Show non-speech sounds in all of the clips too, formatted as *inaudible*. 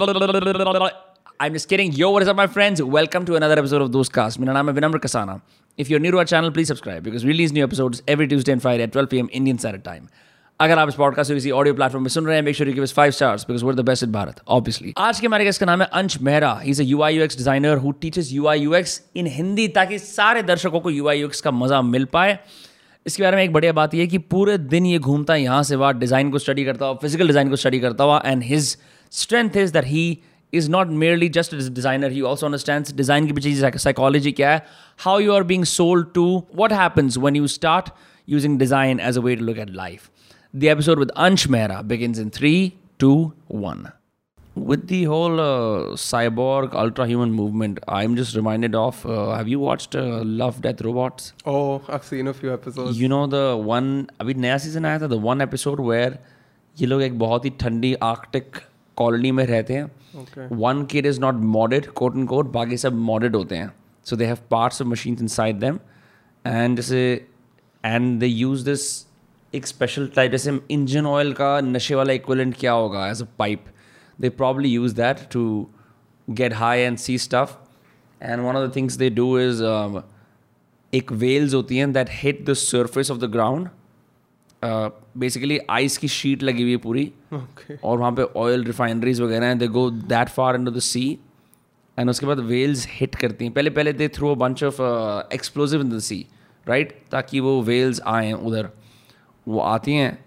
I'm just kidding. Yo, what is up, my friends? Welcome to another episode of Those Cast. My name is Vinamr Kasana. If you're new to our channel, please subscribe because we release new episodes every Tuesday and Friday at 12 p.m. Indian Standard Time. अगर आप इस podcast किसी audio platform में सुन रहे हैं make sure you give us five stars because we're the best in Bharat obviously आज के हमारे गेस्ट का नाम है Ansh Mehra he is a UI UX designer who teaches UI UX in Hindi ताकि सारे दर्शकों को यूआई यूएक्स का मज़ा मिल पाए इसके बारे में एक बढ़िया बात यह कि पूरे दिन ये घूमता है यहाँ से वहाँ डिज़ाइन को स्टडी करता हुआ फ़िज़िकल डिज़ाइन को स्टडी करता हुआ and his strength is that he is not merely just a designer. He also understands design ki piche psychology kya how you are being sold to what happens when you start using design as a way to look at life. The episode with ansh mehra begins in 3 2 1 with the whole uh, cyborg ultra human movement i'm just reminded of uh, have you watched uh, love death robots? Oh i've seen a few episodes. You know the one abhi naya season aaya tha the one episode where ye log ek bahut hi thandi arctic colony में रहते हैं। One kid is not modded quote and quote बाकी सब modded होते हैं। So they have parts of machine inside them and जैसे and they use this एक special type जैसे इंजन ऑयल का नशे वाला इक्वलेंट क्या होगा as a pipe they probably use that to get high and see stuff and one of the things they do is एक whales होती हैं that hit the surface of the ground basically ice की sheet लगी हुई है पूरी। Okay. और वहाँ पे ऑयल रिफाइनरीज वगैरह हैं they go that far in the sea and उसके बाद वेल्स हिट करती हैं। पहले पहले they throw a bunch of explosive in the sea right ताकि वो वेल्स आएँ उधर। वो आती हैं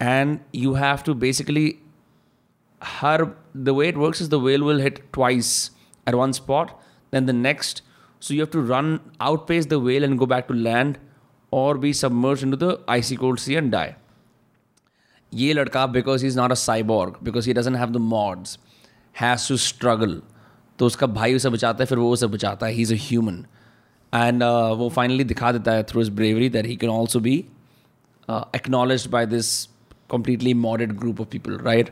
and you have to basically herd the way it works is the whale will hit twice at one spot then the next so you have to run out pace the whale and go back to land और be submerge in the icy cold sea and die ये लड़का because he is not a cyborg because he doesn't have the mods has to struggle तो उसका भाई उसे बचाता है, फिर वो उसे बचाता है. He is a human and वो फाइनली दिखा देता है through his bravery that he can also be acknowledge by this completely modded group of people right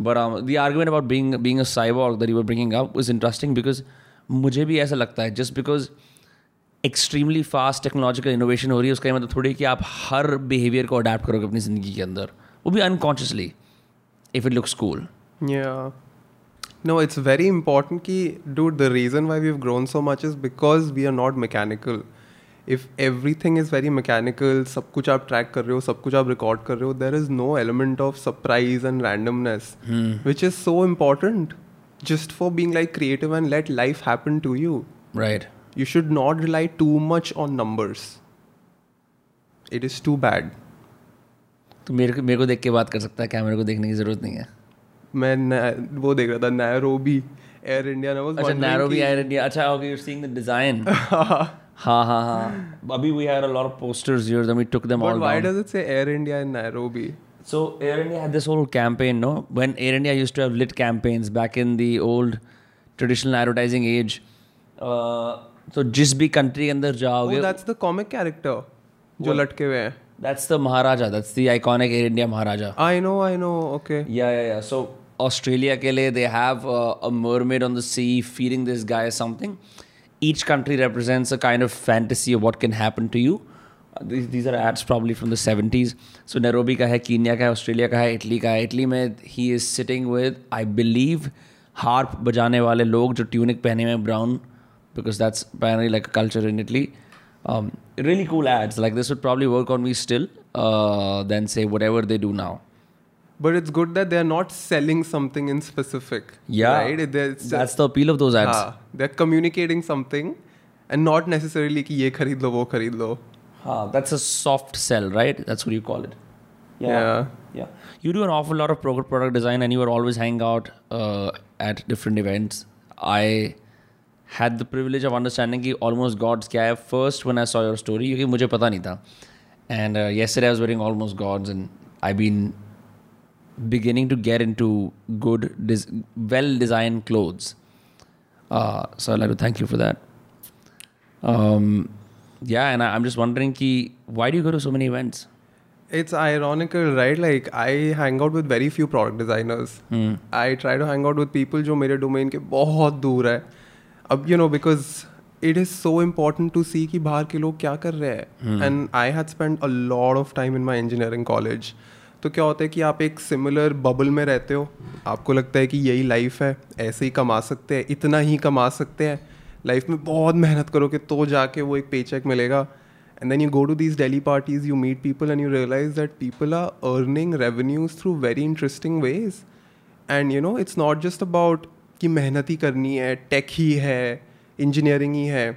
but the argument about being being a cyborg that you are bringing up is interesting because मुझे भी ऐसा लगता है just because extremely fast technological innovation हो रही है उसका मतलब थोड़ी कि आप हर बिहेवियर को अडेप्ट करोगे अपनी ज़िंदगी के अंदर। वो भी unconsciously if it looks cool no it's very important कि do the reason why we grown so much is because we are not mechanical if everything is very mechanical सब कुछ आप ट्रैक कर रहे हो सब कुछ आप रिकॉर्ड कर रहे हो there is no element of surprise and randomness which is so important just for being like creative and let life happen to you right you should not rely too much on numbers it is too bad तो मेरे को मेरे को देख के बात कर सकता है क्या मेरे को देखने की जरूरत नहीं है मैं वो देख रहा था नैरोबी एयर इंडिया ने अच्छा नैरोबी एयर इंडिया अच्छा okay you are seeing the design हाँ हाँ हाँ अभी we had a lot of posters here then we took them but all why down. does it say Air India in Nairobi So Air India had this whole campaign, no? When Air India used to have lit campaigns back in the old traditional advertising age. Uh, तो जिस भी country के अंदर जाओगे that's the comic character जो लटके हुए हैं that's the Maharaja that's the iconic Air India Maharaja I know I know okay yeah yeah yeah so Australia के लिए they have a mermaid on the sea feeding this guy something each country represents a kind of fantasy of what can happen to you. Uh, these, these are ads probably from the 70s. So Nairobi का है, Kenya का है, Australia का है, Italy का है. Italy में he is sitting with, I believe, harp बजाने वाले लोग जो tunic पहने हुए brown because that's primarily like a culture in Italy. Um, really cool ads like this would probably work on me still uh, than say whatever they do now. But it's good that they're not selling something in specific. Yeah, right. Just, that's the appeal of those ads. Ah, they're communicating something, and not necessarily ki ye kharid lo, wo kharid lo. Ah, that's a soft sell, right? That's what you call it. Yeah. yeah. yeah. You do an awful lot of product design, and you are always hanging out uh, at different events. I had the privilege of understanding की almost God's क्या है first one I saw your story क्योंकि मुझे पता नहीं था and yes I was wearing Almost Gods and I been beginning to get in to good well design clothes so like to thank you for that yeah and I am just wondering की why do go so many events it's ironical, right? Like I hang out with very few product designers. Mm. I try to hang out with people who are domain ke bahut dur hai. अब you know because it is so important to see कि बाहर के लोग क्या कर रहे हैं। And I had spend a lot of time in my engineering college तो क्या होता है कि आप एक सिमिलर बबल में रहते हो। आपको लगता है कि यही लाइफ है ऐसे ही कमा सकते हैं इतना ही कमा सकते हैं। लाइफ में बहुत मेहनत करोगे तो जाके वो एक पे चेक मिलेगा। And then you go to these daily parties you meet people and you realise that people are earning revenues through very interesting ways and you know it's not just about कि मेहनत ही करनी है tech ही है engineering ही है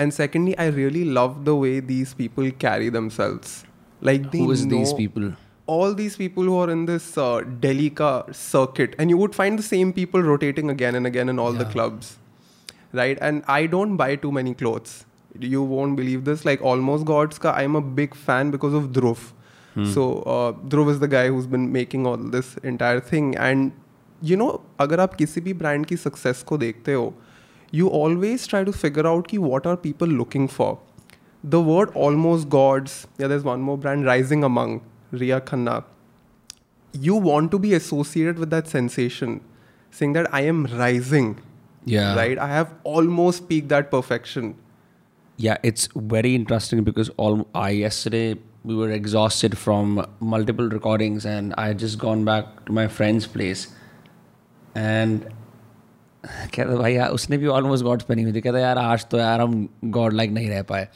and secondly I really love the way these people carry themselves like these people? all these people who are in this uh, Delhi ka circuit, and you would find the same people rotating again and again in all yeah. the clubs, right? And I don't buy too many clothes. You won't believe this. Like almost gods ka, I'm a big fan because of Dhruv. Hmm. So uh, Dhruv is the guy who's been making all this entire thing, and you know अगर आप किसी भी brand की success को देखते हो you always try to figure out कि what are people looking for the word Almost Gods या there one more brand rising among Riya Khanna you want to be associated with that sensation sing that I am rising right I have almost peak that perfection yeah it's very interesting because all yesterday we were exhausted from multiple recordings and I just gone back to my friends place and कहते भाई यार उसने भी almost god पहनी हुई थी। कहता यार आज तो यार हम गॉड लाइक नहीं रह पाए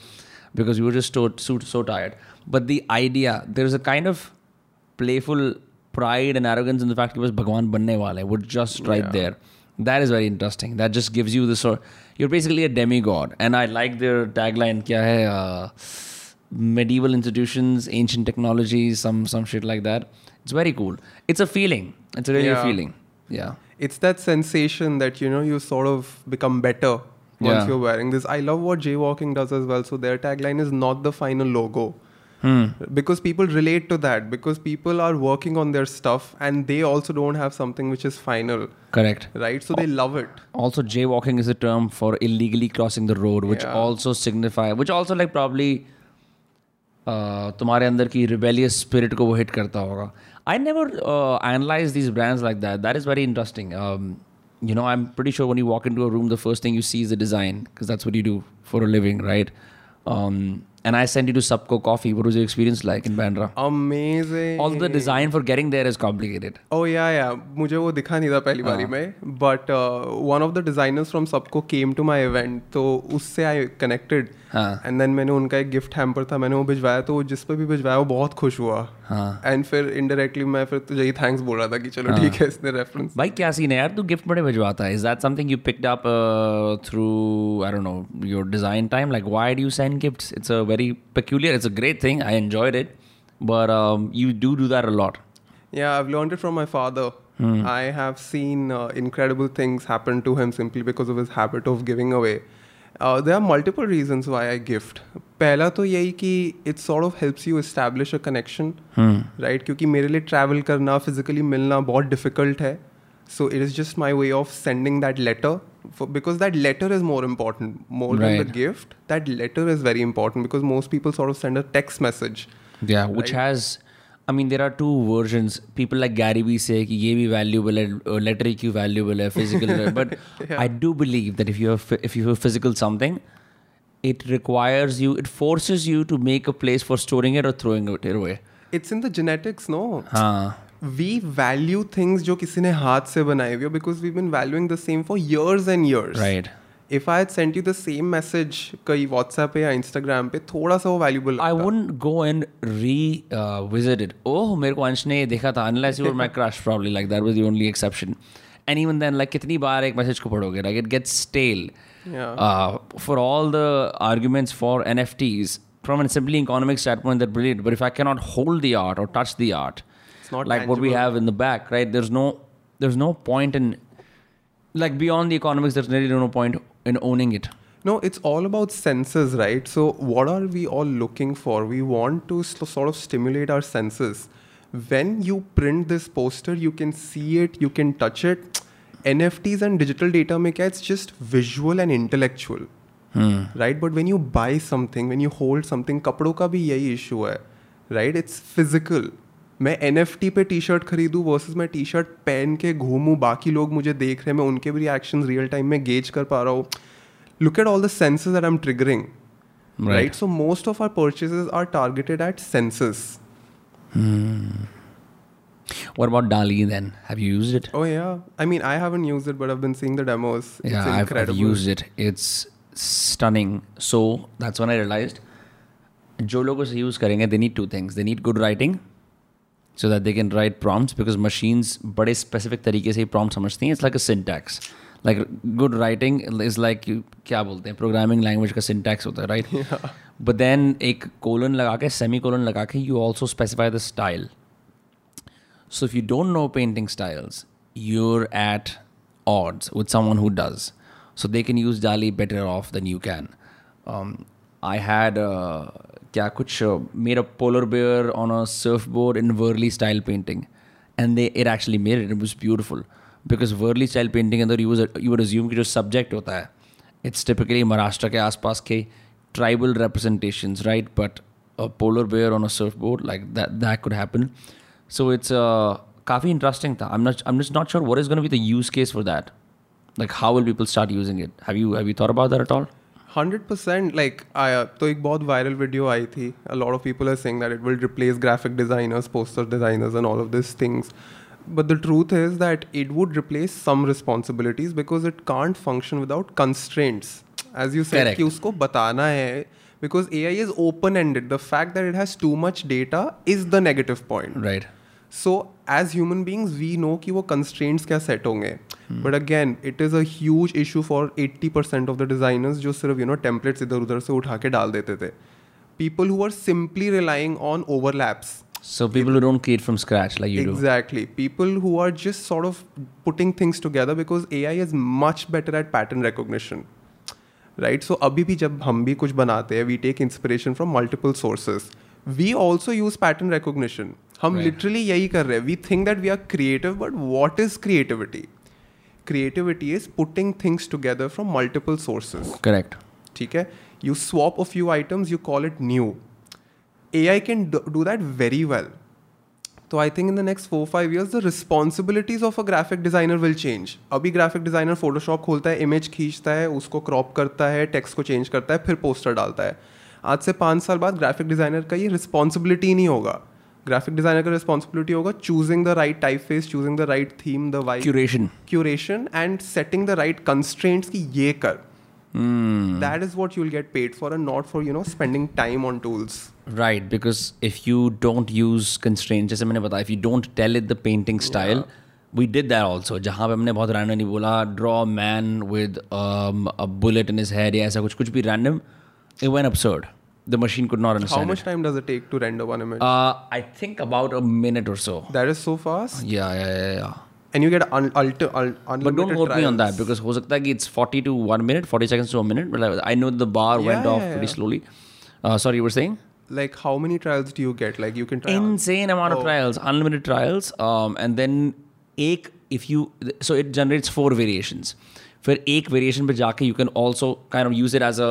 because you just suit so tired but the idea there is a kind of playful pride and arrogance in the fact बस भगवान बनने वाले would just right there that is very interesting that just gives you this your basically a demi god and I like their tag line क्या है medieval institution ancient technology some shit like that it's very cool it's a feeling it's a real feeling yeah It's that sensation that you know you sort of become better once Yeah. you're wearing this. I love what jaywalking does as well. So their tagline is not the final logo. hmm. because people relate to that because people are working on their stuff and they also don't have something which is final correct right so they love it also jaywalking is a term for illegally crossing the road which Yeah. also signify which also like probably uh, तुम्हारे अंदर की rebellious spirit को वो hit करता होगा I never uh, analyze these brands like that that is very interesting um, you know I'm pretty sure when you walk into a room the first thing you see is the design because that's what you do for a living right um, and I sent you to Subco Coffee what was your experience like in Bandra amazing all the design for getting there is complicated Oh yeah, yeah. मुझे वो दिखा नहीं था पहली बारी में but one of the designers from सबको came to my event तो उससे आई कनेक्टेड हाँ। एंड देन मैंने उनका एक गिफ्ट हैम्पर था मैंने वो भिजवाया तो वो जिस पर भी भिजवाया वो बहुत खुश हुआ। हाँ। एंड फिर इनडायरेक्टली मैं फिर तुझे ही थैंक्स बोल रहा था कि चलो ठीक है इसने रेफरेंस भाई क्या सीन है यार? तू गिफ्ट बड़े भिजवाता है। Is that something you picked up through I don't know your design time like why do you send gifts it's a very peculiar it's a great thing. I enjoyed it. But um, you do do that a lot. Yeah, I've learned it from my father. I have seen uh, incredible things happen to him simply because of his habit of giving away. There are multiple reason why I gift पहला तो यही कि it's sort of helps you establish a connection right क्योंकि मेरे लिए travel करना physically मिलना बहुत डिफ़िकल्ट है. So it is just my way of sending that letter because that letter is more important more the gift that letter is very important because most people sort of send a text message Yeah, which right. has i mean there are two versions people like gary vee say कि ये भी valuable है letter ही क्यों valuable है physical है but i do believe that if you have if you have physical something it requires you it forces you to make a place for storing it or throwing it away It's in the genetics, no? हाँ we value things जो किसी ने हाथ से बनाए हुए because we've been valuing the same for years and years. right If I had sent you the same message कहीं WhatsApp पे या Instagram पे थोड़ा सा वो valuable I लगता. wouldn't go and revisit it. Oh, मेरे को अंश ने ये देखा था unless you were my crush probably like that was the only exception. And even then like कितनी बार एक मैसेज को पढ़ोगे like it gets stale. Yeah. Uh, for all the arguments for NFTs from a simply economic standpoint they're brilliant. But if I cannot hold the art or touch the art, It's not like what we tangible. have in the back, right? There's no there's no point in like beyond the economics. There's really no point and owning it? No it's all about senses right? So what are we all looking for? We want to sort of stimulate our senses. When you print this poster you can see it you can touch it. *tsk* Nfts and digital data make it's just visual and intellectual. Hmm. right? But when you buy something when you hold something kapdon ka bhi yahi issue hai right? It's physical. मैं NFT पे T shirt खरीदूँ versus मैं T shirt पहन के घूमूँ बाकी लोग मुझे देख रहे हैं मैं उनके भी रिएक्शन रियल टाइम में गेज कर पा रहा हूँ look at all the senses that I'm triggering. Right. So most of our purchases are targeted at senses. What about Dali then? Have you used it? Oh yeah. I mean, I haven't used it, but I've been seeing the demos. yeah, it's I've, I've incredible. used it. It's stunning. So that's when I realized जो लोग उसे use करेंगे they need two things. They need good writing so that they can write prompts because machines बड़े specific तरीके से ही prompt समझती हैं. It's like a syntax. Like good writing is like you क्या बोलते हैं programming language का syntax होता है right? *laughs* But then एक colon लगा के semicolon लगा के you also specify the style. So if you don't know painting styles, you're at odds with someone who does. So they can use Dali better off than you can. Um, I had uh, क्या कुछ uh, made a polar bear on a surfboard in Worley style painting, and they it actually made it. It was beautiful because Worley style painting अंदर you was you would assume कि जो subject होता है, it's typically Maharashtra के आसपास के tribal representations, right? But a polar bear on a surfboard like that that could happen. So it's uh, काफी interesting था. I'm not I'm just not sure what is going to be the use case for that. Like how will people start using it? Have you have you thought about that at all? Hundred percent like आया तो एक बहुत viral video आई थी। A lot of people are saying that it will replace graphic designers poster designers and all of this things but the truth is that it would replace some responsibilities because it can't function without constraints as you said कि उसको बताना है because AI is open ended the fact that it has too much data is the negative point right so as human beings we know कि वो constraints क्या set होंगे but again it is a huge issue for eighty percent of the designers जो सिर्फ़ you know templates इधर उधर से उठा के डाल देते थे people who are simply relying on overlaps So people who don't create from scratch like you exactly. do. Exactly. People who are just sort of putting things together because AI is much better at pattern recognition. Right? So अभी भी जब हम भी कुछ बनाते हैं we take inspiration from multiple sources. We also use pattern recognition. हम literally right. यही कर रहे हैं। We think that we are creative but what is creativity creativity is putting things together from multiple sources correct ठीक है? You swap of you items you call it new AI can do that very well तो I think in the next four five years the responsibilities of a graphic designer will change अभी graphic designer Photoshop खोलता है image खींचता है उसको crop करता है takes को चेंज करता है फिर पोस्टर डालता है। आज से पाँच साल बाद ग्राफिक डिज़ाइनर का ये रिस्पॉन्सिबिलिटी नहीं होगा। ग्राफिक डिज़ाइनर का रिस्पॉन्सिबिलिटी होगा choosing the right typeface choosing the right theme the white curation curation and setting the right constraints की ये कर। That is what you get paid for and not for you know spending time on tools right because if you don't use constraint जैसे मैंने बताया if you don't tell it the painting style we did there also जहाँ पे हमने बहुत random नहीं बोला draw man with bullet in his hair या ऐसा कुछ कुछ भी random even absurd The machine could not how understand much it. time does it take to render one image Uh, I think about a minute or so. that is so fast Yeah, yeah, yeah, yeah. and you get un- ulti- un- unlimited But don't quote me on that trials. because हो सकता है कि it's 40 to 1 minute, 40 seconds to a minute. But like, I know the bar went Yeah, off yeah, pretty yeah. slowly. Uh, sorry, you were saying? like how many trials do you get like you can try on- insane amount of Oh. trials unlimited trials um, and then एक if you so it generates four variations फिर एक variation पे जाके you can also kind of use it as a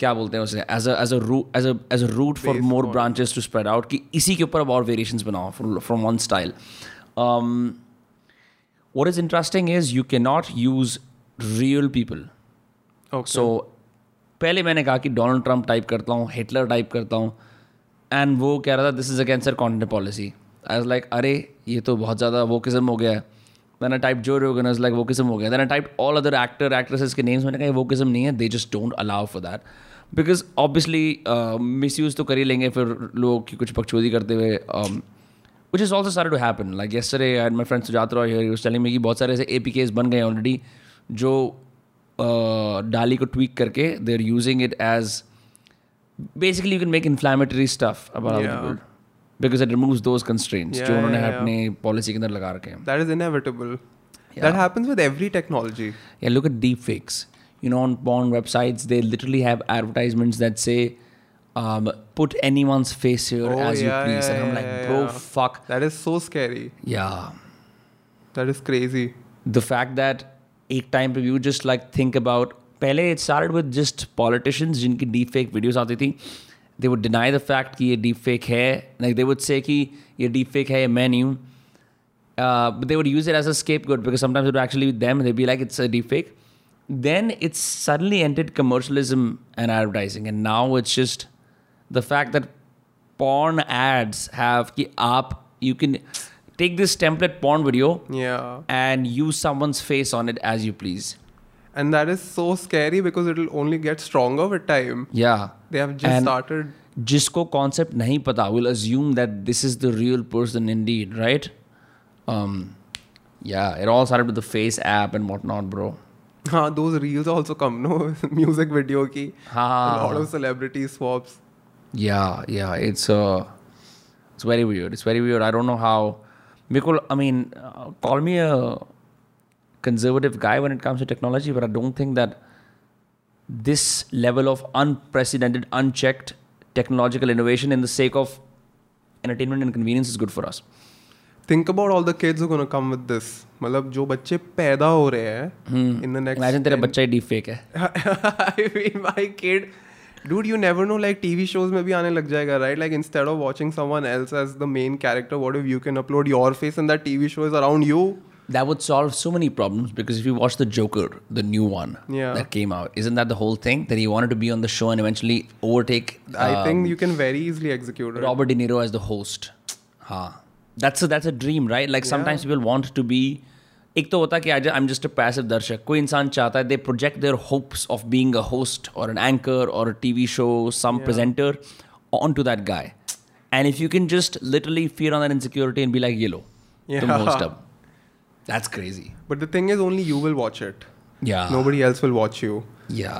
क्या बोलते हैं उसे a as a route for Base more point. branches to spread out कि इसी के ऊपर अब और variations बनाओ from, one style what is interesting is you cannot use real people. Okay. So पहले मैंने कहा कि डोनाल्ड ट्रंप टाइप करता हूँ हिटलर टाइप करता हूँ एंड वो कह रहा था this is against sir content policy I was like अरे ये तो बहुत ज़्यादा वोकिज्म हो गया है. आई टाइप जो रोगन इज़ लाइक वोकिज्म हो गया then I type all other actor actresses के नेम्स मैंने कहा वोकिज्म नहीं है they just don't allow for that because obviously misuse तो कर ही लेंगे फिर लोग की कुछ पक्षोदी करते हुए um, which is also started to happen. Like yesterday, I had my friend Sujat Roy here. He was telling me कि बहुत सारे ऐसे APKs बन गए already जो डाली को tweak करके they're using it as basically you can make inflammatory stuff about other Yeah. people because it removes those constraints Yeah, जो उन्होंने. अपने policy के अंदर लगा रखे हैं that is inevitable Yeah. that happens with every technology Yeah, look at deepfakes. You know, on porn websites, they literally have advertisements that say, um, "Put anyone's face here Oh, as you yeah, please," yeah, and I'm yeah, like, yeah, "Bro, yeah. fuck." that is so scary Yeah, that is crazy the fact that एक time पे you just like think about पहले it started with just politicians जिनकी deep fake videos आती थी they would deny the fact कि ये deep fake है like they would say कि ये deep fake है ये मैं नहीं हूँ uh, but they would use it as a scapegoat because sometimes it would actually be them they'd be like it's a deep fake then it's suddenly entered commercialism and advertising and now it's just the fact that porn ads have कि आप you can take this template porn video Yeah. and use someone's face on it as you please. And that is so scary because it'll only get stronger with time. Yeah. They have just And- started. जिसको concept नहीं पता will assume that this is the real person indeed, right? Um, yeah, it all started with the Face app and whatnot, bro. *laughs* Huh, those reels also come, no? *laughs* Music video ki. A lot हाँ of celebrity swaps. Yeah, yeah, it's uh, it's very weird. It's very weird. I don't know how. Mikul, I mean, uh, call me a conservative guy when it comes to technology, but I don't think that this level of unprecedented, unchecked technological innovation in the sake of entertainment and convenience is good for us. Think about all the kids who are going to come with this. मतलब जो बच्चे पैदा हो रहे हैं in the next Imagine तेरा बच्चा ही deep fake है. I mean, my kid, dude, you never know. Like TV shows में भी आने लग जाएगा, right? Like instead of watching someone else as the main character, what if you can upload your face and that TV show is around you? That would solve so many problems because if you watch the Joker, the new one Yeah. that came out, isn't that the whole thing that he wanted to be on the show and eventually overtake? Um, I um, think you can very easily execute it. Robert De Niro as the host. हाँ that's a that's a dream right? Like sometimes people want to be एक तो होता है कि I am just a passive दर्शक। कोई इंसान चाहता है they project their hopes of being a host और एन एंकर और a TV show some presenter on to that guy and if you can just literally feel on that insecurity and be like ये लो तुम Yeah. Host अब. That's crazy But the thing is, only you will watch it. या Nobody else will watch you. Yeah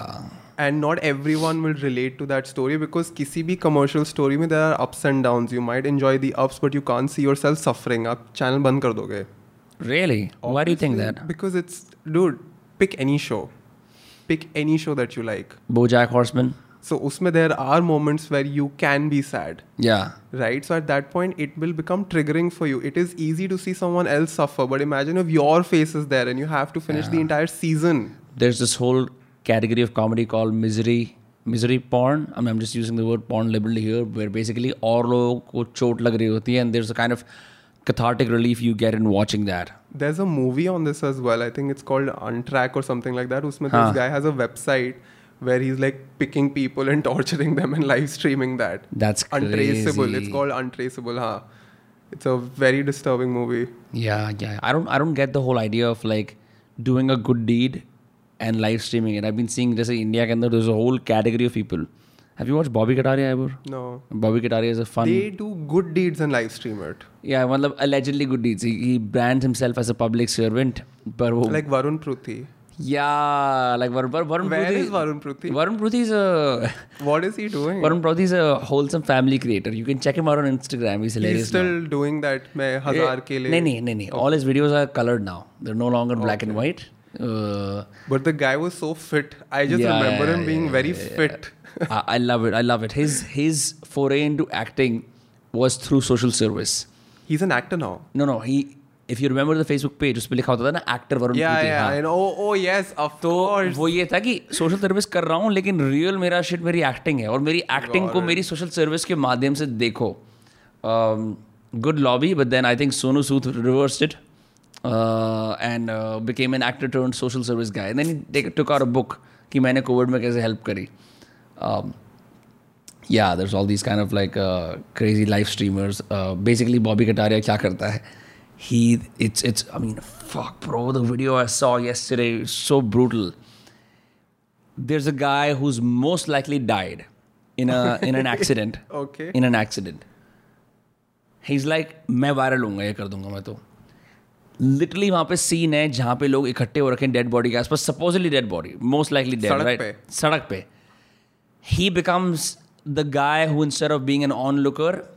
and not everyone will relate to that story because kisi bhi commercial story there are ups and downs you might enjoy the ups but you can't see yourself suffering channel band kar doge really why do you think that because it's dude pick any show pick any show that you like bojack horseman so usme there are moments where you can be sad. Yeah. Right? So at that point it will become triggering for you. It is easy to see someone else suffer, but imagine if your face is there and you have to finish the entire season. There's this whole category of comedy called misery misery porn I mean, I'm just using the word porn liberally here where basically और लोगों को चोट लग रही होती है and there's a kind of cathartic relief you get in watching that There's a movie on this as well. I think it's called Untrack or something like that. Usme Huh. this guy has a website where he's like picking people and *laughs* torturing them and live streaming that. that's Untraceable. crazy. It's called Untraceable. Huh. It's a very disturbing movie. yeah yeah I don't I don't get the whole idea of like doing a good deed and live streaming it I've been seeing जैसे India के अंदर there's a whole category of people have you watched Bobby Kataria ever No. Bobby Kataria is a fun They do good deeds and live stream it. yeah मतलब allegedly good deeds he, he brands himself as a public servant पर वो Like Varun Pruthi. Yeah, like Varun, Varun, Varun Where Pruthi. is Varun Pruthi? Varun Pruthi is a *laughs* What is he doing? Varun Pruthi is a wholesome family creator. You can check him out on Instagram. He's hilarious. He's still doing that. मैं now. हजार के लिए. नहीं नहीं नहीं नहीं. All his videos are colored now. They're no longer black and white. Uh, But the guy was so fit. I just Yeah, remember yeah, him being yeah, very fit. I, I love it. I love it. His his foray into acting was through social service. He's an actor now. No, no. He if you remember the Facebook page, उस पे लिखा होता था ना actor Varun Yeah, yeah. हाँ. I. Oh, oh, yes, of तो. वो ये था कि सोशल सर्विस कर रहा हूँ लेकिन रियल मेरा शिट मेरी एक्टिंग है और मेरी एक्टिंग को मेरी सोशल सर्विस के माध्यम से देखो good lobby but then I think Sonu Sood reverse it And became an actor turn social service guy then took our book कि मैंने कोविड में कैसे हेल्प करी Um, yeah, there's all these kind of like uh, crazy live streamers. Uh, basically, Bobby Kataria क्या करता है? He, it's, it's. I mean, fuck, bro. The video I saw yesterday is so brutal. There's a guy who's most likely died in a *laughs* in an accident. Okay. In an accident. He's like, मैं viral हूँगा ये कर दूंगा मैं तो literally वहाँ पे scene है जहाँ पे लोग इकट्ठे हो रखे डेड बॉडी के आसपास supposedly dead body most likely dead right सड़क पे। He becomes the guy who instead of being an onlooker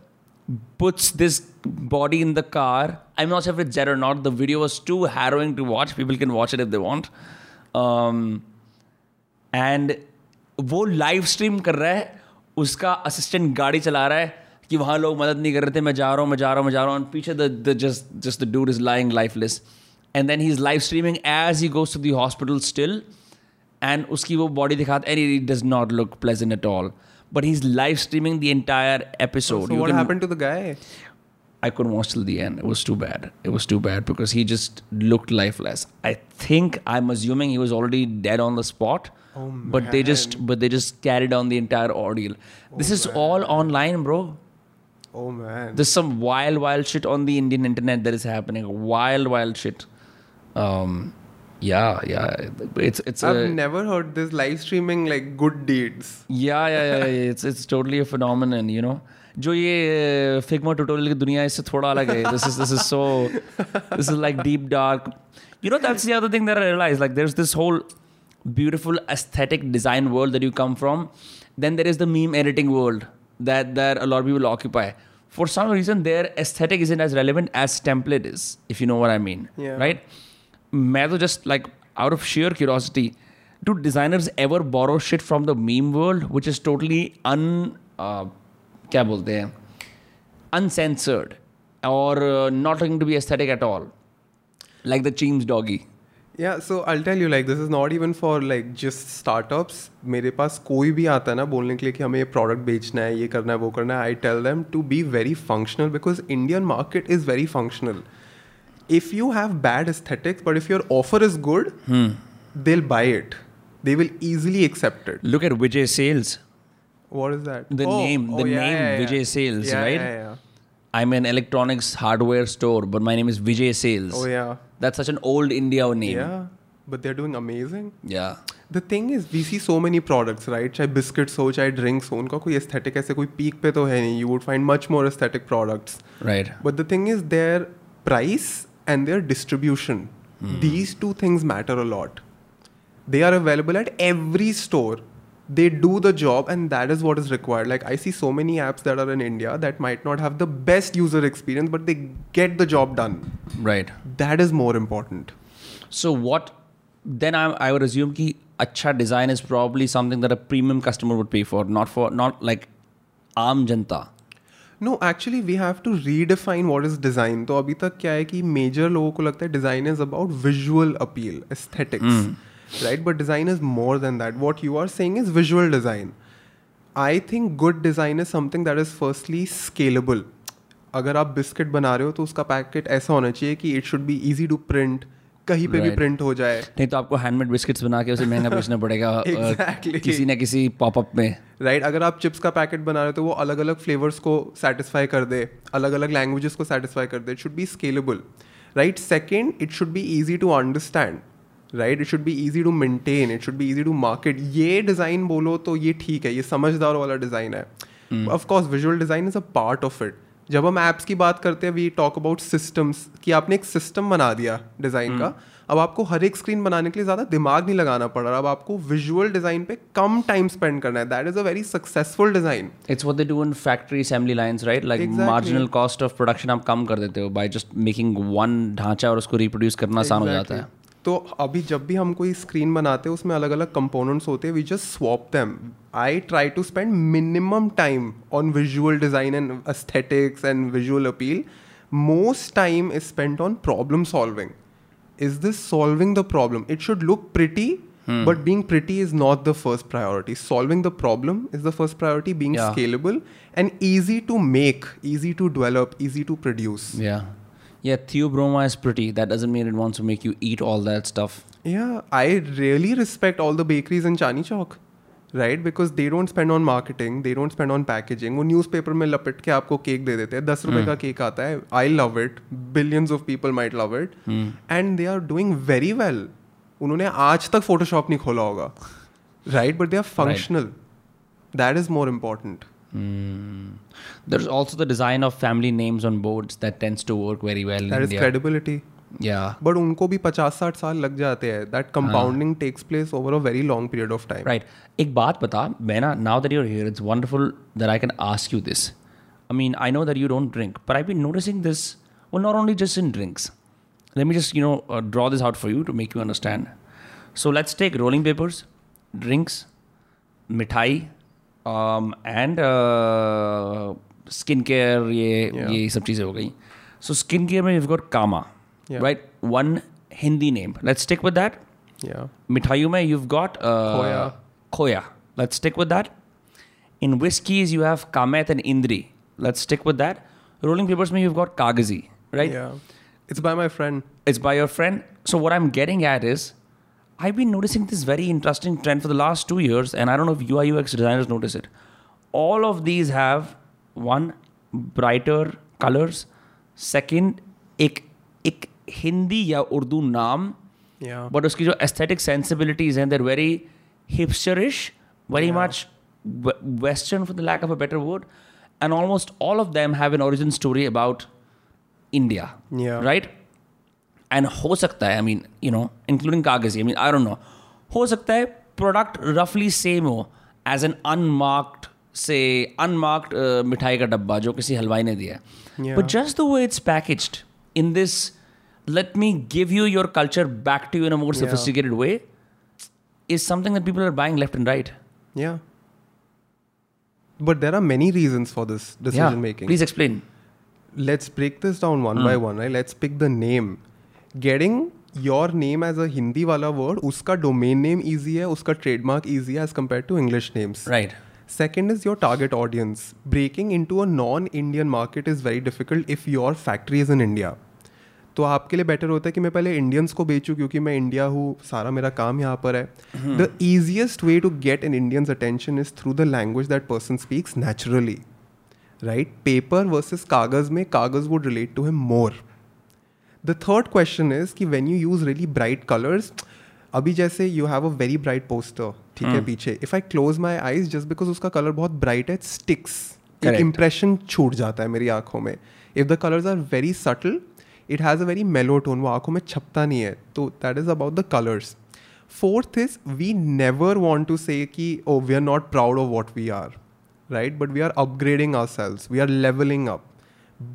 puts this body in the car I may not safe not the video was too harrowing to watch people can watch it if they want and वो live stream कर रहा है उसका assistant गाड़ी चला रहा है कि वहाँ लोग मदद नहीं कर रहे थे मैं जा रहा हूँ मैं जा रहा हूँ मैं जा रहा हूँ पीछे the just just the dude is lying lifeless and then he is live streaming as he goes to the hospital still and उसकी वो बॉडी दिखाता and it does not look pleasant at all but he is live streaming the entire episode So what happened to the? I couldn't watch till the end. It was too bad. It was too bad because he just looked lifeless. I think I'm assuming he was already dead on the spot. Oh, but they just but they just carried on the entire ordeal. Oh, this is man. all online, bro. Oh man. There's some wild, wild shit on the Indian internet that is happening. Wild, wild shit. Um, yeah, yeah. It's it's I've a, never heard this live streaming like good deeds. yeah, yeah, yeah, yeah. It's it's totally a phenomenon. You know. जो ये Figma tutorial की दुनिया है, इससे थोड़ा अलग है this is this is so this is like deep dark you know that's the other thing that i realized like there's this whole beautiful aesthetic design world that you come from then there is the meme editing world that that a lot of people occupy for some reason their aesthetic isn't as relevant as template is if you know what i mean Yeah. right मैं तो just like out of sheer curiosity do designers ever borrow shit from the meme world which is totally un uh, क्या बोलते हैं uncensored or uh, not looking to be aesthetic at all like the Cheems doggy या so I tell you like this is not even for like जिस startup मेरे पास कोई भी आता है ना बोलने के लिए कि हमें ये प्रोडक्ट बेचना है ये करना है वो करना है I tell them to be very functional because Indian market is very functional if you have bad aesthetics but if your offer is good they buy it they will easily accepted look at Vijay Sales what is that the name the name Vijay Sales right yeah, yeah. I'm an electronics hardware store but my name is Vijay Sales oh yeah that's such an old India name yeah but they're doing amazing yeah the thing is we see so many products right चाहे biscuits हो चाहे drinks हो उनका कोई aesthetic ऐसे कोई peak पे तो है नहीं you would find much more aesthetic products right but the thing is their price and their distribution these two things matter a lot they are available at every store they do the job and that is what is required like i see so many apps that are in india that might not have the best user experience but they get the job done right that is more important so what then I, I would assume कि अच्छा design is probably something that a premium customer would pay for not for not like आम जनता no actually we have to redefine what is design तो अभी तक क्या है कि मेजर लोगों को लगता है design is about visual appeal aesthetics right but design is more than that what you are saying is visual design I think good design is something that is firstly scalable अगर आप biscuit बना रहे हो तो उसका packet ऐसा होना चाहिए कि it should be easy to print कहीं पे right. भी प्रिंट हो जाए। नहीं तो आपको हैंडमेड बिस्किट्स बना के उसे महँगा बेचना पड़ेगा *laughs* Exactly. किसी ना किसी पॉपअप में। राइट right, अगर आप चिप्स का पैकेट बना रहे हो तो वो अलग अलग फ्लेवर्स को सेटिस्फाई कर दे अलग अलग लैंग्वेजेस को सेटिस्फाई कर दे. It should be scalable right second it should be easy to understand right it should be easy to maintain it should be easy to market ये डिज़ाइन बोलो तो ये ठीक है ये समझदार वाला डिज़ाइन है। Of course visual design is a part of it जब हम ऐप्स की बात करते हैं वी टॉक अबाउट सिस्टम्स कि आपने एक सिस्टम बना दिया डिज़ाइन का अब आपको हर एक स्क्रीन बनाने के लिए ज़्यादा दिमाग नहीं लगाना पड़ रहा। अब आपको विजुअल डिज़ाइन पे कम टाइम स्पेंड करना है। That is a very successful design it's what they do in factory assembly lines right like marginal cost of production आप कम कर देते हो बाय जस्ट मेकिंग वन ढांचा और उसको रिप्रोड्यूस करना आसान exactly. हो जाता है। तो अभी जब भी हम कोई स्क्रीन बनाते हैं उसमें अलग अलग कंपोनेंट्स होते हैं we just swap them I try to spend minimum time on visual design and aesthetics and visual appeal most time is spend on problem solving is this solving the problem it should look pretty but being pretty is not the first priority solving the problem is the first priority being scalable and easy to make easy to develop easy to produce Yeah. Theobroma is pretty. That doesn't mean it wants to make you eat all that stuff. Yeah, I really respect all the bakeries in Chani Chowk, right? Because they don't spend on marketing, they don't spend on packaging. वो newspaper में लपेट के आपको cake दे देते हैं दस रुपए का केक आता है I love it billions of people might love it and they are doing very well उन्होंने आज तक फोटोशॉप नहीं खोला होगा right but they are functional that is more important There's also the design of family names on boards that tends to work very well in that is India. Credibility Yeah. But उनको भी पचास साठ साल लग जाते हैं that compounding takes place over a very long period of time Right. एक बात बता मैं ना now that you're here, it's wonderful that I can ask you this. I mean, I know that you don't drink, but I've been noticing this. Well, not only just in drinks. Let me just you know uh, draw this out for you to make you understand. So let's take rolling papers, drinks, mithai, Um, and uh, skincare. ये. ये सब चीज़ें हो गई. So skincare में you've got Kama, Yeah. right? One Hindi name. Let's stick with that. या Mithayu mein you've got uh, Khoya. Khoya. Let's stick with that. In whiskeys you have Kamet and Indri. Let's stick with that. Rolling papers mein you've got Kagazi, right? Yeah. It's by my friend. It's by your friend. So what I'm getting at is I've been noticing this very interesting trend for the last two years, and I don't know if UI UX designers notice it. All of these have one brighter colours second एक एक हिंदी या उर्दू नाम Yeah. But उसकी जो aesthetic sensibilities हैं there very hipsterish very much western for the lack of a better word and almost all of them have an origin story about India Yeah. Right And हो सकता है I mean you know including कागज़ I mean I don't know हो सकता है product रफली same हो as an unmarked से अनमार्क्ड मिठाई का डब्बा जो किसी हलवाई ने दिया है. But just the way it's packaged in this let me give you your culture back to you in a more Yeah. way is something that people are buying left and right. Yeah. But there are many reasons for this decision making. Please explain. Let's break this down one Hmm. by one, right? Let's pick the name. Getting your name as a Hindi वाला word उसका domain name easy है उसका trademark easy है as compare to English names right second is your target audience breaking into a non Indian market is very difficult if your factory is in India तो आपके लिए better होता है कि मैं पहले इंडियंस को बेचूँ क्योंकि मैं इंडिया हूँ सारा मेरा काम यहाँ पर है। The easiest way to get an Indians attention is through the language that person speaks naturally right paper versus कागज़ में कागज़ would relate to him more the third question is कि when you use really bright colours अभी जैसे you have a very bright poster ठीक है पीछे। If I close my eyes just because उसका कलर बहुत ब्राइट है स्टिक्स एक. इंप्रेशन छूट जाता है मेरी आँखों में। If the colours are very subtle it has a very mellow tone वो आँखों में छपता नहीं है। तो that is about the colours fourth is we never want to say कि ओ we are not proud of what we are right but we are upgrading our sales we are levelling up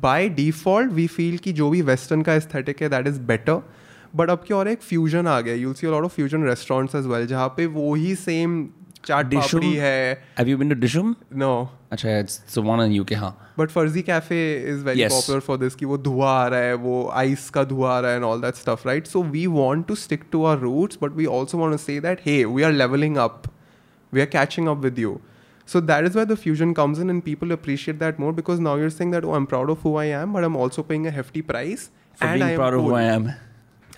by default we feel कि जो भी western का aesthetic है that is better but अब क्या और एक फ्यूजन आ गया? You'll see lot of fusion restaurants as well जहाँ पे वो ही सेम चाट? पापड़ी है। Have you been to Dishum? No अच्छा it's the one in UK हाँ. But Farzi cafe is very popular for this कि वो धुआँ आ रहा है वो आइस का धुआँ आ रहा है and all that stuff right so we want to stick to our roots but we also want to say that hey we are levelling up we are catching up with you So that is where the fusion comes in, and people appreciate that more because now you're saying that oh, I'm proud of who I am, but I'm also paying a hefty price. for and being I am proud of who cool. I am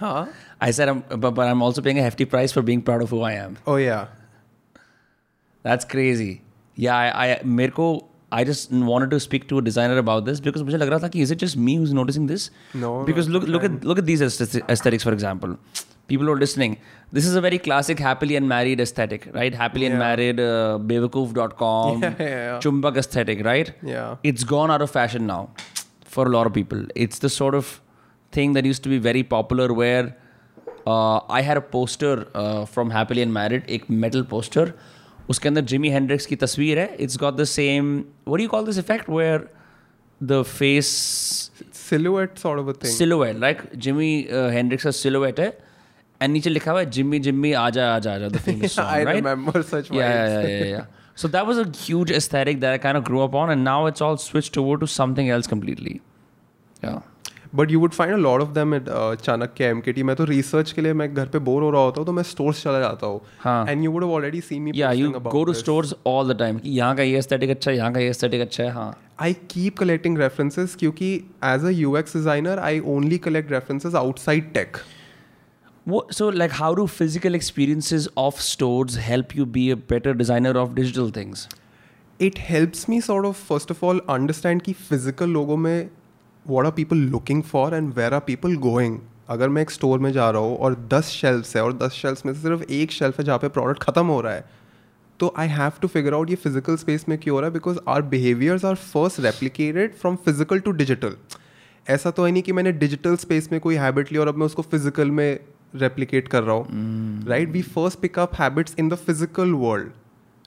Huh? I said I'm but, but I'm also paying a hefty price for being proud of who I am Oh yeah. That's crazy. Yeah, I, I मेरे को I just wanted to speak to a designer about this because मुझे लग रहा था कि is it just me who's noticing this? No, Because no, look look at look at these aestheti- aesthetics for example. People who are listening. This is a very classic happily and married aesthetic, right? Happily and Yeah. married, uh, bewakoof.com, *laughs* Yeah, yeah, yeah. chumbak aesthetic, right? Yeah. It's gone out of fashion now for a lot of people. It's the sort of thing that used to be very popular where uh, I had a poster uh, from Happily and Married, एक metal poster. उसके अंदर Jimi Hendrix की तस्वीर है it's got the same what you call this effect where the face Silhouette sort of a thing. Silhouette like Jimi Hendrix का silhouette है And नीचे लिखा हुआ है जिम्मी जिम्मी आ जा आ जा आ so that was a huge aesthetic that grow up on and now it's all switched over to something else completely but you would find a lot of them Chanakya M K T मैं तो research के लिए मैं घर पे bore हो रहा होता हूँ तो मैं स्टोर्स चला जाता हूँ। यहाँ का ये एस्थेटिक अच्छा है यहाँ का ये एस्थेटिक अच्छा है हाँ। आई कीप कलेक्टिंग रेफरेंसेज क्योंकि as a U X designer I only collect references outside tech What, so, like, how do physical experiences of stores help you be a better designer of digital things? It helps me sort of first of all understand कि physical लोगों में what are people looking for and where are people going अगर मैं एक store में जा रहा हूँ और दस शेल्फ्स है और दस शेल्फ्स में से सिर्फ़ एक शेल्फ है जहाँ पे प्रोडक्ट खत्म हो रहा है तो I have to figure out ये फ़िज़िकल स्पेस में क्यों हो रहा है? Because our behaviours are first replicated from physical to digital ऐसा तो है नहीं कि मैंने डिजिटल स्पेस में कोई हैबिट ली और अब मैं उसको फ़िज़िकल में रेप्लिकेट कर रहा हूँ right we first pick up habits in the physical world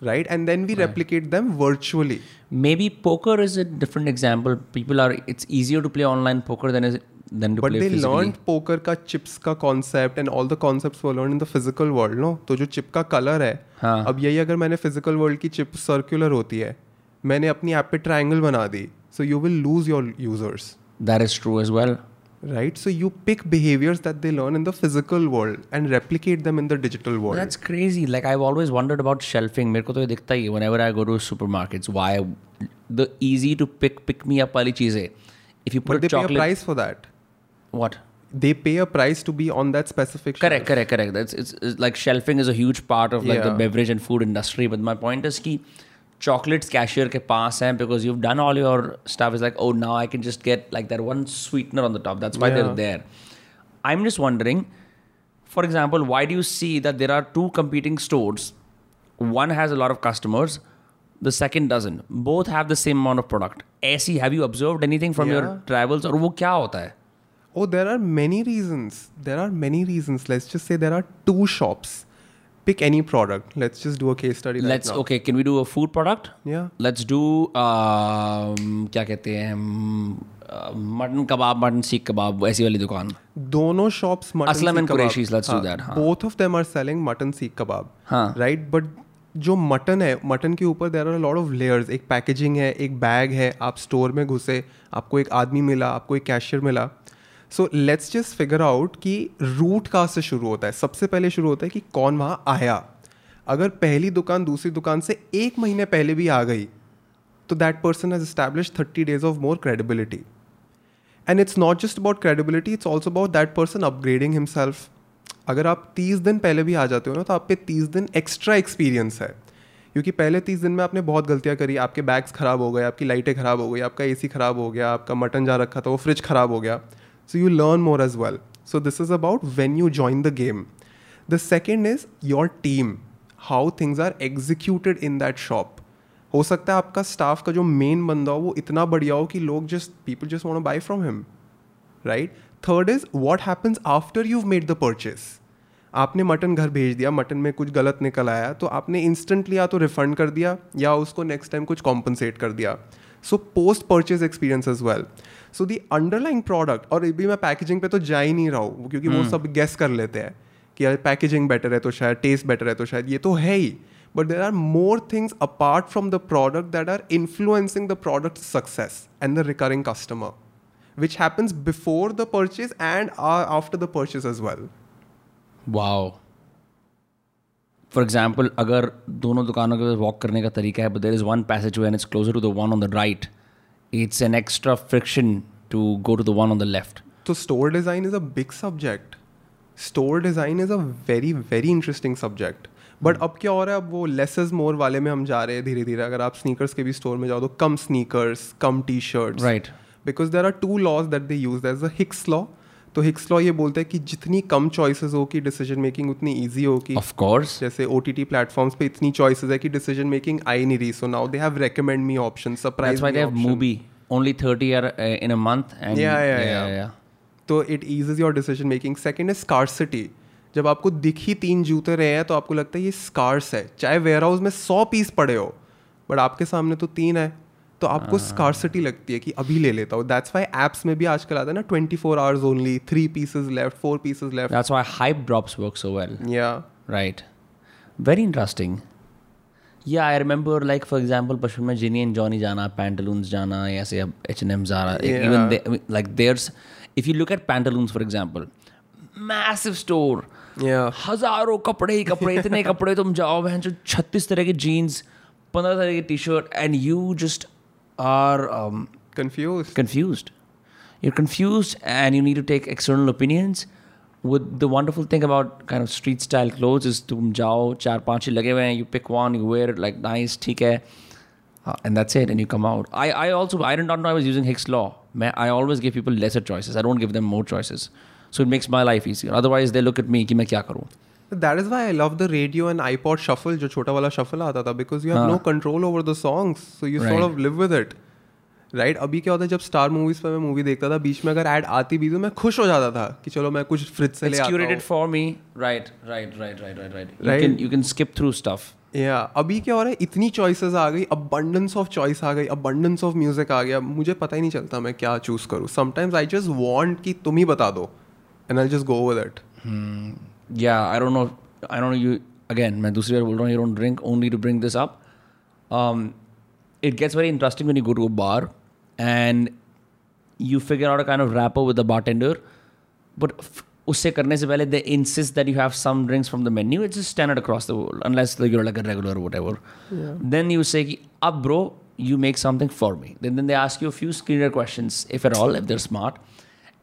right and then we replicate them virtually Maybe poker is a different example. People are, it's easier to play online poker than, is, than to but play they physically. learned poker का chips का concept and all the concepts were learned in the physical world no तो जो chip का color है हाँ. अब यही अगर मैंने physical world की chip circular होती है मैंने अपनी ऐप पे triangle बना दी so you will lose your users That is true as well. right so you pick behaviors that they learn in the physical world and replicate them in the digital world That's crazy. Like I've always wondered about shelving. मेरे को तो ये दिखता ही है whenever I go to supermarkets. Why the easy to pick pick me up वाली चीज़ें. If you put but they a pay a chocolate, price for that what? they pay a price to be on that specific Correct, shelf. correct, correct. That's it's, it's like shelving is a huge part of like the Yeah. beverage and food industry. But my point is कि chocolates cashier ke paas because you've done all your stuff. It's like, oh, now I can just get like that one sweetener on the top. That's why they're there. I'm just wondering, for example, why do you see that there are two competing stores? One has a lot of customers, the second doesn't. Both have the same amount of product. AC, have you observed anything from your travels? Or wo? Oh, there are many reasons. There are many reasons. Let's just say there are two shops pick any product. Let's just do a case study. Let's now. okay. Can we do a food product? Yeah. Let's do. Um, क्या कहते हैं mutton kebab mutton seekh kebab ऐसी वाली दुकान दोनों shops Aslam and Qureshi's let's do that both of them are selling mutton seekh kebab हाँ right but जो mutton है मटन के ऊपर there are lot of layers एक पैकेजिंग है एक बैग है आप स्टोर में घुसे आपको एक आदमी मिला आपको एक कैशियर मिला so let's just figure out कि रूट कहाँ से शुरू होता है। सबसे पहले शुरू होता है कि कौन वहाँ आया। अगर पहली दुकान दूसरी दुकान से एक महीने पहले भी आ गई तो that person has established thirty days of more credibility and it's not just about credibility it's also about that person upgrading himself अगर आप तीस दिन पहले भी आ जाते हो ना तो आप पे तीस दिन एक्स्ट्रा एक्सपीरियंस है। क्योंकि पहले तीस दिन में आपने बहुत गलतियाँ करी, आपके बैग्स ख़राब हो गए, आपकी लाइटें ख़राब हो गई, आपका एसी ख़राब हो गया, आपका मटन जा रखा था, वो फ्रिज ख़राब हो गया। So you learn more as well so this is about when you join the game the second is your team how things are executed in that shop हो सकता है आपका स्टाफ का जो मेन बंदा हो, वो इतना बढ़िया हो कि लोग just people just want buy from him right third is what happens after you made the purchase आपने मटन घर भेज दिया, मटन में कुछ गलत निकल आया तो आपने इंस्टेंटली या तो रिफंड कर दिया, या उसको नेक्स्ट टाइम कुछ कॉम्पनसेट कर दिया. So post purchase experience as well so the underlying product और भी मैं पैकेजिंग पे तो जा ही नहीं रहा हूँ क्योंकि hmm. वो सब गेस कर लेते हैं कि अरे पैकेजिंग बेटर है तो शायद टेस्ट बेटर है तो शायद ये तो है ही but there are more things apart from the product that are influencing the product success and the recurring customer which happens before the purchase and after the purchase as well wow for example अगर दोनों दुकानों के walk करने का तरीका है but there is one passage and it's closer to the one on the right. It's an extra friction to go to the one on the left so store design is a big subject. Store design is a very very interesting subject. But अब क्या हो रहा है? अब वो less is more वाले में हम जा रहे हैं धीरे धीरे अगर आप स्नीकर्स के भी स्टोर में जाओ तो कम sneakers come T shirt right because there are two laws that they use that a Hick's law तो हिक्स लॉ ये बोलते हैं कि जितनी कम चॉइसेस हो कि डिसीज़न मेकिंग उतनी ईजी हो कि ऑफ़ कोर्स जैसे ओ टी टी प्लेटफॉर्म्स पे इतनी चॉइसेस है कि डिसीज़न मेकिंग आई नहीं रही। So now they have recommend me option surprise why they have movie only 30 are in a month and Yeah, yeah, yeah. तो it eases your decision making second is scarcity जब आपको दिख ही तीन जूते रहे हैं तो आपको लगता है ये स्कार्स है। चाहे वेयर हाउस में सौ पीस पड़े हो बट आपके सामने तो तीन है। तो आपको स्कारसिटी लगती है कि अभी ले लेता हूँ दैट्स वाई एप्स में भी आजकल आता है ना twenty four hours only three pieces left four pieces left That's why hype drops work so well. या Right. Very interesting. Yeah, I remember like for example बचपन में जिनी एंड जॉनी जाना पैंटलून्स जाना या ऐसे अब एच एन एम जाना Yeah. even they, I mean, like there's if you look at pantaloons for example massive store या हज़ारों कपड़े ही कपड़े इतने कपड़े तुम जाओ बहन जो छत्तीस तरह के जीन्स पंद्रह तरह की T shirt and you just Are confused confused. You're confused and you need to take external opinions. With the wonderful thing about kind of street style clothes is तुम जाओ चार पांच ही लगे हुए हैं you pick one you wear it like nice ठीक है uh, and that's it and you come out. I I also I did not know I was using Hicks law. मैं I always give people lesser choices. I don't give them more choices. So it makes my life easier. Otherwise they look at me कि मैं क्या करूँ. that is why I love the radio and iPod shuffle जो छोटा वाला shuffle आता था because you have. No control over the songs so you Right. Sort of live with it right अभी क्या होता है जब स्टार मूवीज़ पे मैं मूवी देखता था बीच में अगर ऐड आती भी तो मैं खुश हो जाता था कि चलो मैं कुछ फ्रिज से ले It's आता curated for me. Right, right, right, right, right, right. You Right. can you can skip through stuff. या अभी क्या हो रहा है इतनी चॉइसेस आ गई abundance ऑफ़ चॉइस आ गई abundance ऑफ़ म्यूज़िक आ गया मुझे पता ही नहीं चलता मैं क्या चूज़ करूँ समटाइम्स आई जस्ट वांट कि तुम ही बता दो and I just go with it yeah i don't know i don't know you again मैं दूसरी बार बोल रहा हूँ you don't drink only to bring this up um, it gets very interesting when you go to a bar and you figure out a kind of rapport with the bartender but f- उससे करने से पहले they insist that you have some drinks from the menu it's just standard across the world unless like, you're like a regular or whatever then you say कि अब bro you make something for me then, then they ask you a few screener questions if at all if they're smart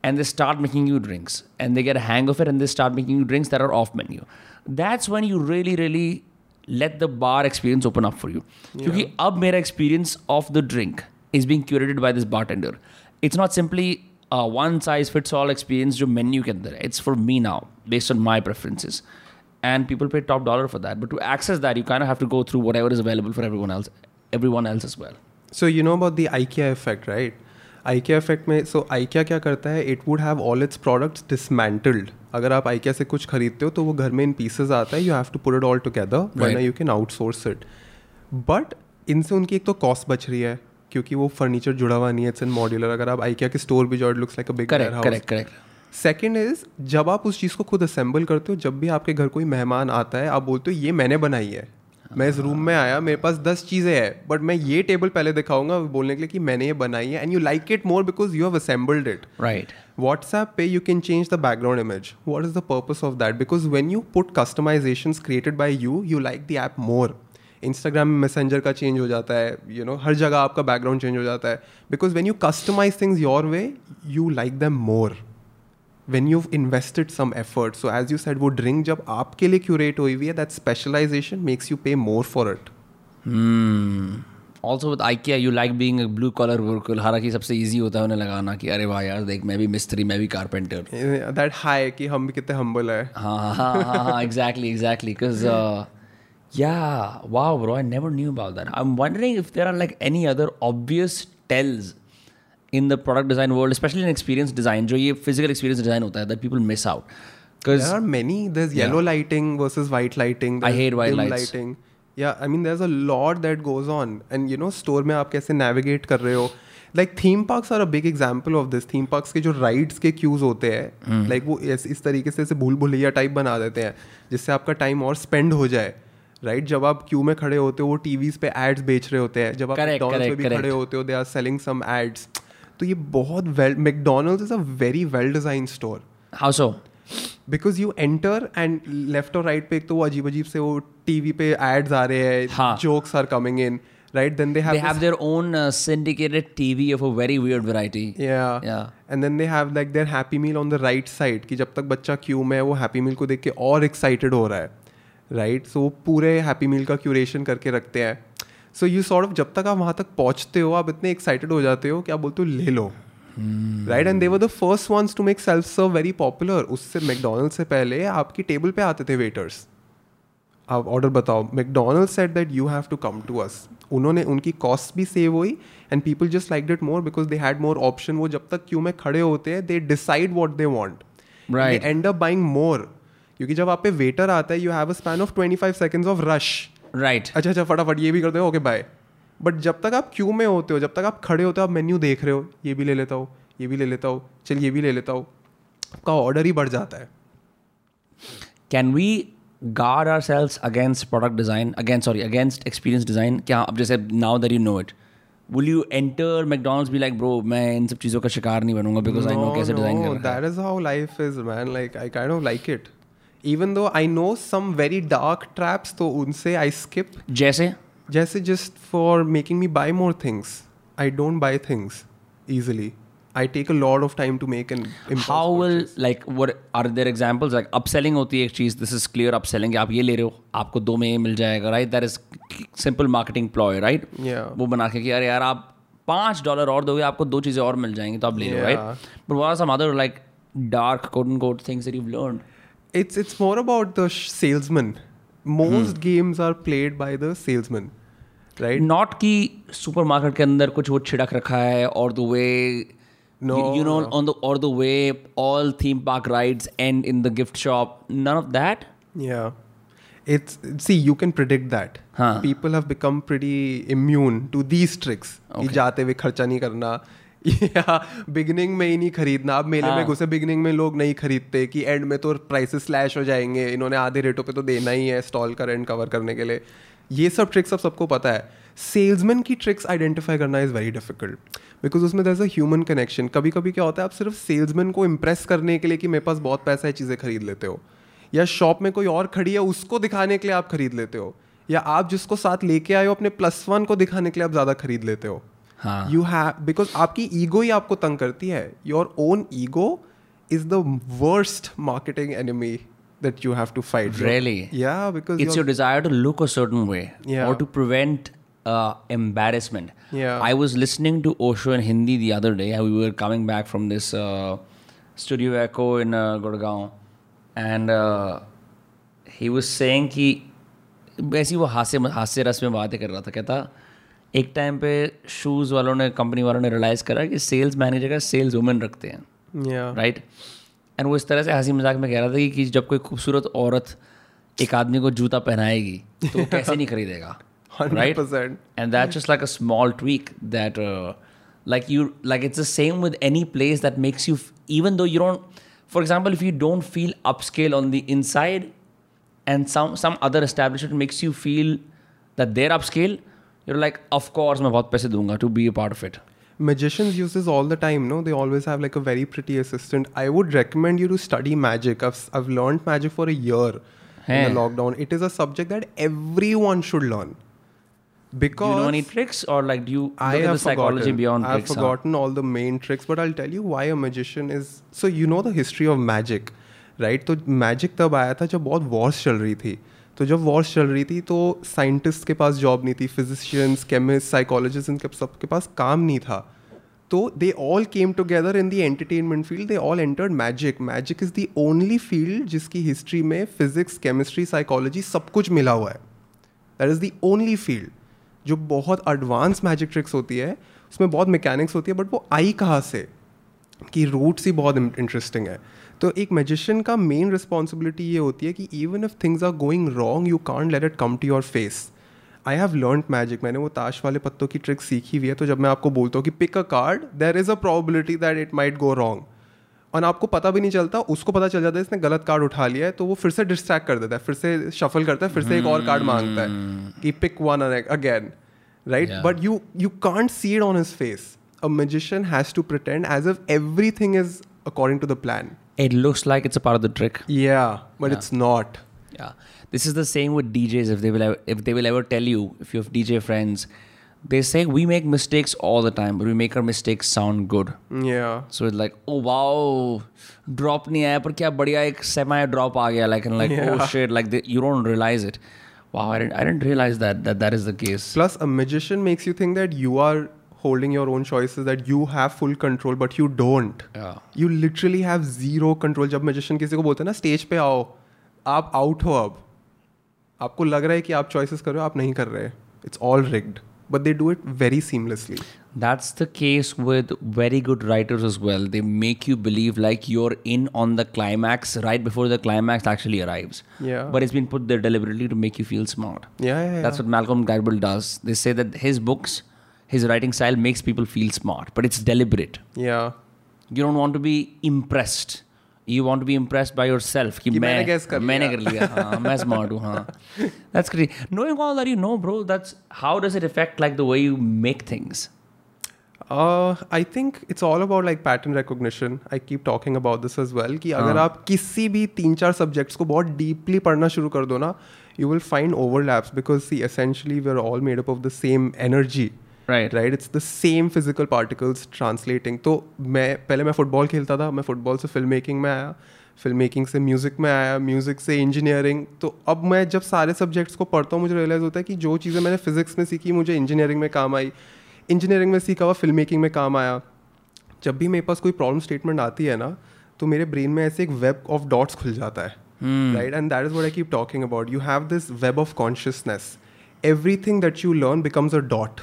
and they start making you drinks and they get a hang of it and they start making you drinks that are off menu. That's when you really really let the bar experience open up for you. Because ab mera experience of the drink is being curated by this bartender. It's not simply a one size fits all experience jo menu can there it's for me now based on my preferences. And people pay top dollar for that. But to access that you kind of have to go through whatever is available for everyone else everyone else as well. So you know about the ikea effect right? IKEA effect में सो so IKEA क्या करता है? It would have all its products dismantled. अगर आप IKEA से कुछ खरीदते हो तो वो घर में इन pieces आता है। You have to put it all together. वरना Right. you can it but इनसे उनकी एक तो कॉस्ट बच रही है क्योंकि वो फर्नीचर जुड़ा हुआ नहीं है इट्स इन मॉड्यूलर अगर आप IKEA के स्टोर भी जाओ it looks like a big correct correct correct. Second is जब आप उस चीज़ को खुद असेंबल करते हो जब भी आपके घर कोई मेहमान आता है आप बोलते हो ये मैंने बनाई है। मैं इस रूम में आया मेरे पास दस चीज़ें हैं बट मैं ये टेबल पहले दिखाऊँगा बोलने के लिए कि मैंने ये बनाई है and you like it more because you have assembled it right WhatsApp पे you can change the background image what is the purpose of that because when you put customization created by you you like the app more Instagram में messenger का change हो जाता है you know हर जगह आपका background change हो जाता है. Because when you customize things your way you like them more When you invested some effort so as you said वो ड्रिंक जब आपके लिए क्यूरेट हुई हुई है that specialisation makes you pay more for it Hmm. Also with IKEA, you like being a blue collar worker. हालांकि सबसे easy होता है उन्हें लगाना कि अरे वाह यार देख मैं भी मिस्त्री मैं भी कारपेंटर दैट हाई कि हम भी कितने हम्बल है हाँ हाँ हाँ हाँ exactly exactly because uh, yeah wow bro I never knew about that I'm wondering if there are like any other obvious tells in the product design world specially in experience design जो ये physical experience design होता है that people miss out because there are many there is yellow lighting versus white lighting I hate white lighting या I mean there is a lot that goes on and you know store में आप कैसे navigate कर रहे हो? Like theme parks are a big example of this theme parks के जो rides के क्यूज होते हैं लाइक वो इस तरीके से भूल भुलैया टाइप बना देते हैं जिससे आपका टाइम और स्पेंड हो जाए. राइट जब आप क्यू में खड़े होते हो वो टीवीज पे एड्स बेच रहे होते हैं. जब आप डॉल्स पे भी खड़े होते हो they are selling some ads तो ये बहुत well McDonald's is a very well design store how so? Because you enter and left और राइट पे एक तो वो अजीब अजीब से वो टीवी पे एड्स आ रहे हैं. Jokes are coming in right then they they have have their own uh, syndicated TV of a very weird variety. Yeah. Yeah. and then they have like their happy meal on the right side कि जब तक बच्चा Q में है वो happy मील को देख के और एक्साइटेड हो रहा है राइट सो पूरे हैप्पी मील का क्यूरेशन करके रखते हैं। सो यू सॉर्ट ऑफ़ जब तक आप वहाँ तक पहुँचते हो आप इतने एक्साइटेड हो जाते हो कि आप बोलते हो ले लो. Right and they were the first ones to make self serve very popular उससे मैकडोनल्ड से पहले आपकी टेबल पे आते थे वेटर्स आप ऑर्डर बताओ. McDonald set that you have to come to us उन्होंने उनकी कॉस्ट भी सेव हुई and people just like it more because they had more option वो जब तक क्यू में खड़े होते हैं they decide what they want Right. End up buying more क्योंकि जब आप पे वेटर आता है you have a span of twenty five seconds of rush right अच्छा अच्छा फटाफट ये भी कर दो ओके बाय बट जब तक आप क्यू में होते हो जब तक आप खड़े होते हो आप मेन्यू देख रहे हो ये भी ले लेता हो ये भी ले लेता हो चल ये भी ले लेता हो आपका ऑर्डर ही बढ़ जाता है। Can we guard our sales against product design against sorry against experience design क्या आप जैसे now there you know it will you enter McDonald's भी लाइक ब्रो मैं इन सब चीज़ों का शिकार नहीं बनूँगा बिकॉज़ आई नो कैसे design life is man like I kind of like it even though I know some very dark traps तो उनसे I skip जैसे जैसे just for making me buy more things I don't buy things easily I take a lot of time to make an how will purchase. like what are there examples like upselling होती है एक चीज़ this is clear upselling आप ये ले रहे हो आपको दो में ये मिल जाएगा right that is simple marketing ploy right Yeah. वो बना के कि अरे यार आप पाँच डॉलर और दोगे आपको दो चीज़ें और मिल जाएँगी तो आप ले लो. Right but what are some other like dark quote unquote things that you've learned It's it's more about the sh- salesman. Most games are played by the salesman, right? Not कि सुपरमार्केट के अंदर कुछ वो छिड़क रखा है और the way No, you know on the or the way all theme park rides end in the gift shop none of that Yeah. It's see you can predict that. हाँ. People have become pretty immune to these tricks. कि Okay. जाते हुए खर्चा नहीं करना या beginning में ही नहीं खरीदना। अब मेले हाँ. में. घुसे बिगनिंग में लोग नहीं खरीदते कि एंड में तो प्राइसेस स्लैश हो जाएँगे। इन्होंने आधे रेटों पे तो देना ही है स्टॉल का रेंट कवर करने के लिए। ये सब ट्रिक्स अब सबको पता है। सेल्समैन की ट्रिक्स आइडेंटिफाई करना इज़ वेरी डिफ़िकल्ट बिकॉज़ उसमें there is a human connection कभी कभी क्या होता है आप सिर्फ़ सेल्समैन को इम्प्रेस करने के लिए कि मेरे पास बहुत पैसा है चीज़ें खरीद लेते हो। या शॉप में कोई और खड़ी है उसको दिखाने के लिए आप खरीद लेते हो। या आप जिसको साथ लेके आए हो अपने प्लस वन को दिखाने के लिए आप ज़्यादा खरीद लेते हाँ। यू हैव बिकॉज़ आपकी ईगो ही आपको तंग करती है। Your own ego is the worst marketing enemy that you have to fight really या because it's your desire to look a certain way और to prevent embarrassment I was listening to Osho in Hindi the other day we are coming back from this studio Echo in Gurgaon and he was saying की वैसे वो हास्य हास्य रस में बातें कर रहा था कहता एक टाइम पे शूज़ वालों ने कंपनी वालों ने रियलाइज़ करा कि सेल्स मैनेजर का सेल्स वुमेन रखते हैं राइट एंड वो इस तरह से हँसी मज़ाक में कह रहा था कि जब कोई खूबसूरत औरत एक आदमी को जूता पहनाएगी तो कैसे नहीं खरीदेगा right and that just like a small tweak that like you like it's the same with any place that makes you even though you don't for example if you don't feel upscale on the inside and some other establishment makes you feel that there upscale you're like of course मैं बहुत पैसे दूँगा to be a part of it magicians use this all the time no they always have like a very pretty assistant i would recommend you to study magic i've, I've learned magic for a year in Hey. the lockdown it is a subject that everyone should learn do because you know any tricks or like do you I have the psychology forgotten. beyond I've tricks huh? forgotten all the main tricks, but I'll tell you why a magician is. So you know the history of magic, right? तो magic तब आया था जब बहुत wars चल रही थी. तो जब वॉर्स चल रही थी तो साइंटिस्ट के पास जॉब नहीं थी, फिजिशियंस, केमिस्ट साइकोलॉजिस्ट इनके सबके पास काम नहीं था। तो they all came together in the entertainment field they all entered magic magic is the only field जिसकी हिस्ट्री में फिजिक्स केमिस्ट्री साइकोलॉजी सब कुछ मिला हुआ है। That is the only field जो बहुत एडवांस मैजिक ट्रिक्स होती है, उसमें बहुत मैकेनिक्स होती है बट वो आई कहाँ से? कि रूट्स ही बहुत इंटरेस्टिंग है। तो एक मैजिशियन का मेन रिस्पॉन्सिबिलिटी ये होती है कि even if things are going wrong you can't let it come to your face I have learn magic मैंने वो ताश वाले पत्तों की ट्रिक सीखी हुई है तो जब मैं आपको बोलता हूँ कि pick a card there is a probability that it might go wrong और आपको पता भी नहीं चलता उसको पता चल जाता है इसने गलत कार्ड उठा लिया है तो वो फिर से डिस्ट्रैक्ट कर देता है फिर से शफल करता है फिर से एक और कार्ड माँगता है कि pick one again right but you you can't see it on his face a magician has to pretend as everything is according to the plan. it looks like it's a part of the trick yeah but Yeah. it's not Yeah, this is the same with DJs. If they will, ever, if they will ever tell you, if you have DJ friends, they say we make mistakes all the time, but we make our mistakes sound good. yeah So it's like, oh wow, drop नहीं आया पर क्या बढ़िया एक semi drop आ गया like and like oh Yeah. shit like the, you don't realize it. Wow, I didn't I didn't realize that that that is the case. plus a magician makes you think that you are holding your own choices that you have full control but you don't Yeah. You literally have zero control जब magician किसी को बोलते हैं ना stage पे आओ आप out हो अब आपको लग रहा है कि आप चॉइसेस कर रहे हो आप नहीं कर रहे it's all rigged but they do it very seamlessly That's the case with very good writers as well. They make you believe like you're in on the climax right before the climax actually arrives. Yeah. But it's been put there deliberately to make you feel smart. Yeah, yeah, yeah. That's what Malcolm Gladwell does. They say that his books, his writing style makes people feel smart, but it's deliberate. yeah You don't want to be impressed. You want to be impressed by yourself. कि कि मैं मैंने guess कर मैंने लिया। कर लिया हाँ मैं smart हूँ हाँ That's great. Knowing all that you know, bro, that's how does it affect like the way you make things? Uh, I think it's all about like pattern recognition. I keep talking about this as well कि अगर आप किसी भी तीन चार subjects को बहुत deeply पढ़ना शुरू कर दो ना you will find overlaps because see essentially we are all made up of the same Right. Right it's the same physical particles translating तो मैं पहले मैं फुटबॉल खेलता था मैं फुटबॉल से फ़िल्म मेकिंग में आया फ़िल्म मेकिंग से म्यूज़िक में आया म्यूज़िक से इंजीनियरिंग तो अब मैं जब सारे सब्जेक्ट्स को पढ़ता हूँ मुझे रियलाइज़ होता है कि जो चीज़ें मैंने फिजिक्स में सीखी मुझे इंजीनियरिंग में काम आई। इंजीनियरिंग में सीखा हुआ फ़िल्म मेकिंग में काम आया। जब भी मेरे पास कोई प्रॉब्लम स्टेटमेंट आती है ना तो मेरे ब्रेन में ऐसे एक वेब ऑफ़ डॉट्स खुल जाता है। Right and that is what I keep talking about you have this web of consciousness everything that you learn becomes a dot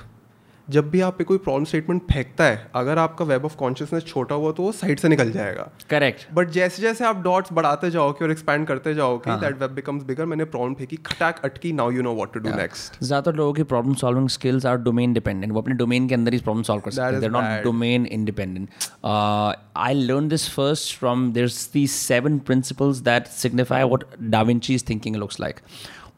जब भी आप पे कोई प्रॉब्लम स्टेटमेंट फेंकता है अगर आपका वेब ऑफ़ कॉन्शियसनेस छोटा हुआ तो वो साइड से निकल जाएगा। Correct. बट जैसे जैसे आप डॉट्स बढ़ाते जाओगे और एक्सपैंड करते जाओगे दैट वेब बिकम्स बिगर मैंने प्रॉब्लम फेंकी खटाक अटकी now you know what to do next ज़्यादातर लोगों की problem solving skills are domain dependent वो अपने डोमेन के अंदर ही प्रॉब्लम सॉल्व कर सकते हैं. Not domain independent I learn this first from there's the seven principles that signify what da Vinci's thinking looks like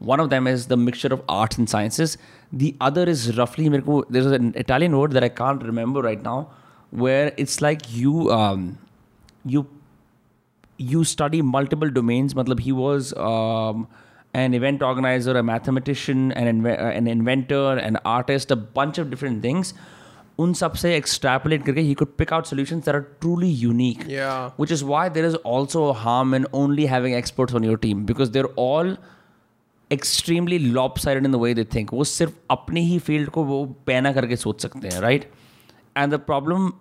one of them is the mixture of arts and sciences. the other is roughly मेरे को there's an Italian word that I can't remember right now where it's like you um, you you study multiple domains matlab he was um, an event organizer a mathematician an, inve- uh, an inventor an artist a bunch of different things उन सब से extrapolate करके he could pick out solutions that are truly unique. Yeah. Which is why there is also a harm in only having experts on your team because they're extremely lopsided in the way they think वो सिर्फ़ अपनी ही field को वो पैना करके सोच सकते हैं right and the problem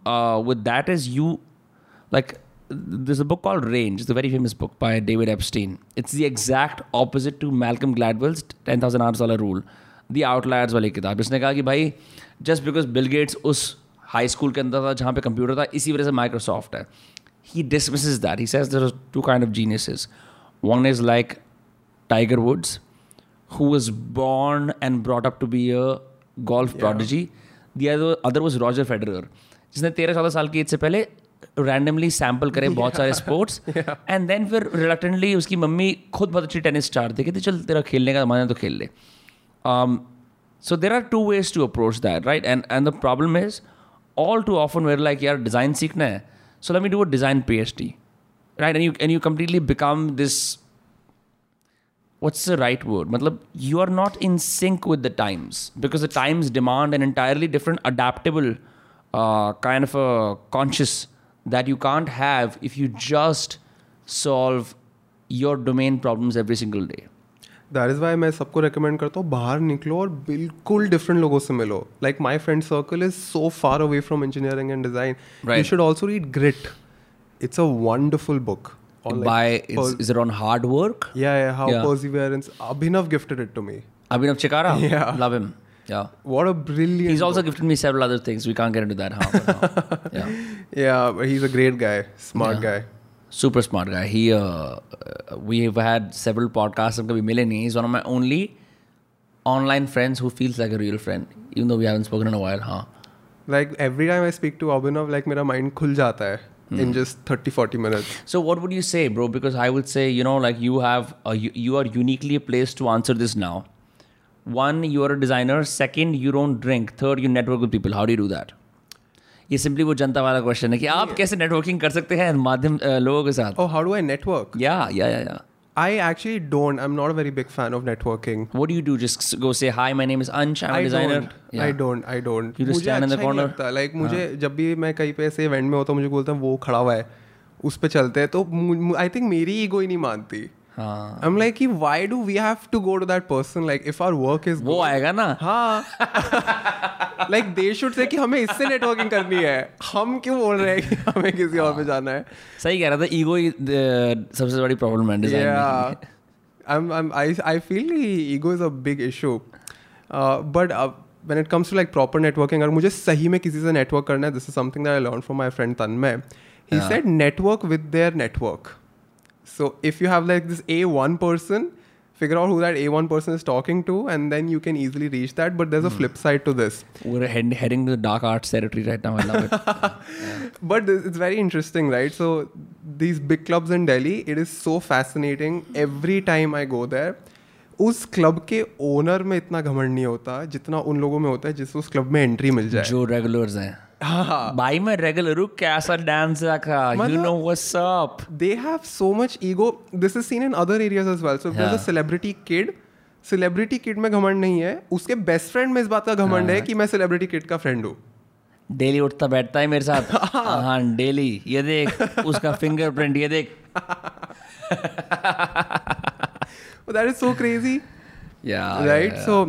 with that is you like this book call range the very famous book by David Epstein it's the exact opposite to Malcolm Gladwell's ten thousand hours वाला rule the out lawyers वाली किताब इसने कहा कि भाई just because Bill Gates उस high school के अंदर था जहाँ पर कंप्यूटर था इसी वजह से माइक्रोसॉफ्ट है ही dismiss that he says there two kind of genius one is like Tiger Woods who was born and brought up to be a golf yeah. prodigy. The other other was Roger Federer, जिसने तेरह चौदह साल की as से पहले randomly sample करे बहुत सारे स्पोर्ट्स एंड देन फिर रिलक्टेंटली उसकी मम्मी खुद बहुत अच्छी टेनिस स्टार थी कहती चल तेरा खेलने का मन है तो खेल ले so there are two ways to approach that right and and the problem is all too often we're like यार design सीखना है so let me do a design PhD right and you and you completely become this what's the right word matlab you are not in sync with the times because the times demand an entirely different adaptable uh, kind of a conscious that you can't have if you just solve your domain problems every single day that is why मैं सबको recommend करता हूँ बाहर निकलो और बिल्कुल different लोगों से मिलो like my friend circle is so far away from engineering and design you Right. Should also read grit it's a wonderful book on by is, is, it on hard work? Yeah, yeah. How yeah. perseverance. Abhinav gifted it to me. Abhinav Chikara. Yeah, love him. Yeah. What a brilliant. He's also book. gifted me several other things. We can't get into that. Huh? *laughs* yeah. Yeah, but he's a great guy, smart yeah. guy. Super smart guy. He, uh, uh we've had several podcasts. And kabhi mile nahi. He's one of my only online friends who feels like a real friend, even though we haven't spoken in a while. Huh? Like every time I speak to Abhinav, like my mind khul jata hai है in just 30 40 minutes. So what would you say, bro? Because I would say, you know, like you have, a, you, you are uniquely placed to answer this now. One, you are a designer. Second, you don't drink. Third, you network with people. How do you do that? ये simply वो जनता वाला question है कि आप कैसे networking कर सकते हैं माध्यम अ, लोगों के साथ Oh, how do I network? या या या या I actually don't. I'm not a very big fan of networking. What do you do? Just go say hi. My name is Ansh. I'm a I designer. don't. I don't. I don't. You just stand in the अच्छा corner? Like मुझे जब भी मैं कहीं पे ऐसे event में होता हूँ मुझे बोलते हैं वो खड़ा हुआ है उस पे चलते हैं तो आई थिंक मेरी ईगो ही नहीं मानती हाँ I am like why do we have to go to that person like if our work is वो आएगा ना हाँ लाइक दे शुड से कि हमें इससे नेटवर्किंग करनी है हम क्यों बोल रहे हैं कि हमें किसी और पे जाना है सही कह रहा था ईगो ही सबसे बड़ी प्रॉब्लम है design I'm, I'm I, I feel ego is a big issue uh, but uh, when it comes to like proper networking अगर मुझे सही में किसी से network करना है this is something that I learned from my friend Tanmay he Yeah. said network with their network so if you have like this A1 person figure out who that A1 person is talking to and then you can easily reach that but there's a flip side to this We're head, heading to the dark arts territory right now. I love it. *laughs* but this- it's very interesting right so these big clubs in delhi it is so fascinating every time i go there उस club के owner में इतना घमंड नहीं होता जितना उन लोगों में होता है जिससे उस क्लब में एंट्री मिल जाए जो रेगुलर्स हैं हाँ भाई मैं रेगुलर हूँ कैसा डांस रखा you know what's up they have so much ego. This is seen in other areas as well. So if there's a Yeah. celebrity kid celebrity kid में घमंड नहीं है. उसके बेस्ट फ्रेंड में इस बात का घमंड है कि मैं सेलिब्रिटी किड का फ्रेंड हूँ. डेली उठता बैठता है मेरे साथ. *laughs* हाँ। डेली ये देख *laughs* उसका फिंगरप्रिंट ये देख. That is so crazy yeah right so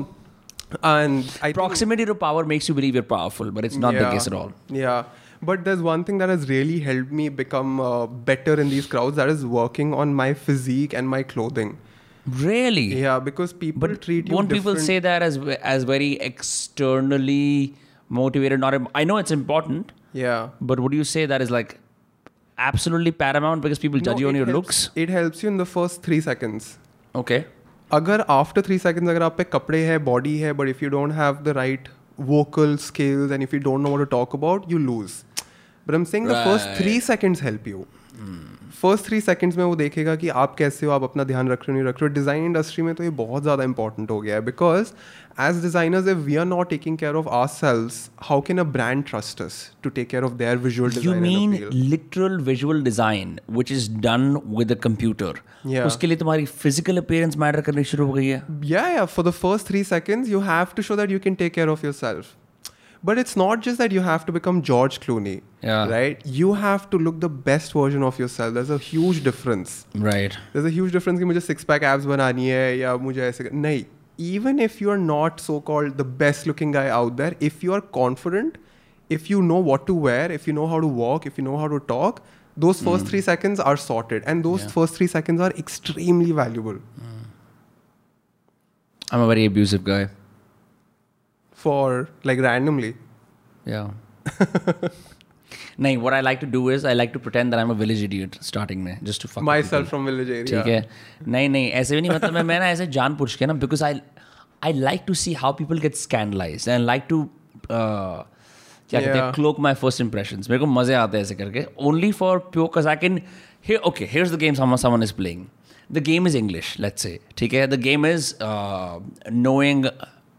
and I proximity think, to power makes you believe you're powerful but it's not yeah, the case at all. Yeah. But there's one thing that has really helped me become uh, better in these crowds that is working on my physique and my clothing. Really? Yeah because people but treat you won't people say that as as very externally motivated not i know it's important yeah. but would you say that is like absolutely paramount because people judge no, you on your helps, looks? It helps you in the first 3 seconds. Okay. अगर after three seconds अगर आप पे कपड़े हैं body है but if you don't have the right vocal skills and if you don't know वो talk about you lose but am sing the first three seconds help you first three seconds में वो देखेगा कि आप कैसे हो आप अपना ध्यान रख रहे हो नहीं रख रहे हो। डिज़ाइन इंडस्ट्री में तो ये बहुत ज़्यादा इंपॉर्टेंट हो गया है because as designers if we are not taking care of our sales how can a brand trust us to take care of their visual you mean design literal visual design which is done with a computer. Yeah. उसके लिए तुम्हारी physical appearance matter करनी शुरू हो गई है। Yeah yeah for the first three seconds you have to show that you can take care of yourself. But it's not just that you have to become George Clooney. Yeah. Right? You have to look the best version of yourself. There's a huge difference. Right. There's a huge difference कि मुझे six pack abs बनानी है या मुझे ऐसे नहीं even if you are not so called the best looking guy out there if you are confident if you know what to wear if you know how to walk if you know how to talk those first three seconds are sorted and those Yeah. first three seconds are extremely valuable I'm a very abusive guy. for like randomly Yeah. नहीं what I like to do is I like to pretend that I'm a village idiot starting में just to fuck with myself people. from village area ठीक है नहीं नहीं ऐसे भी नहीं मतलब मैं मैं ना ऐसे जान पूछ के ना because I I like to see how people get scandalize and like to क्या कहते हैं Yeah. Clock my first impression मेरे को मजे आते हैं ऐसे करके only for pure cause I can here okay here's the game someone someone is playing the game is english let's say ठीक है the game is uh,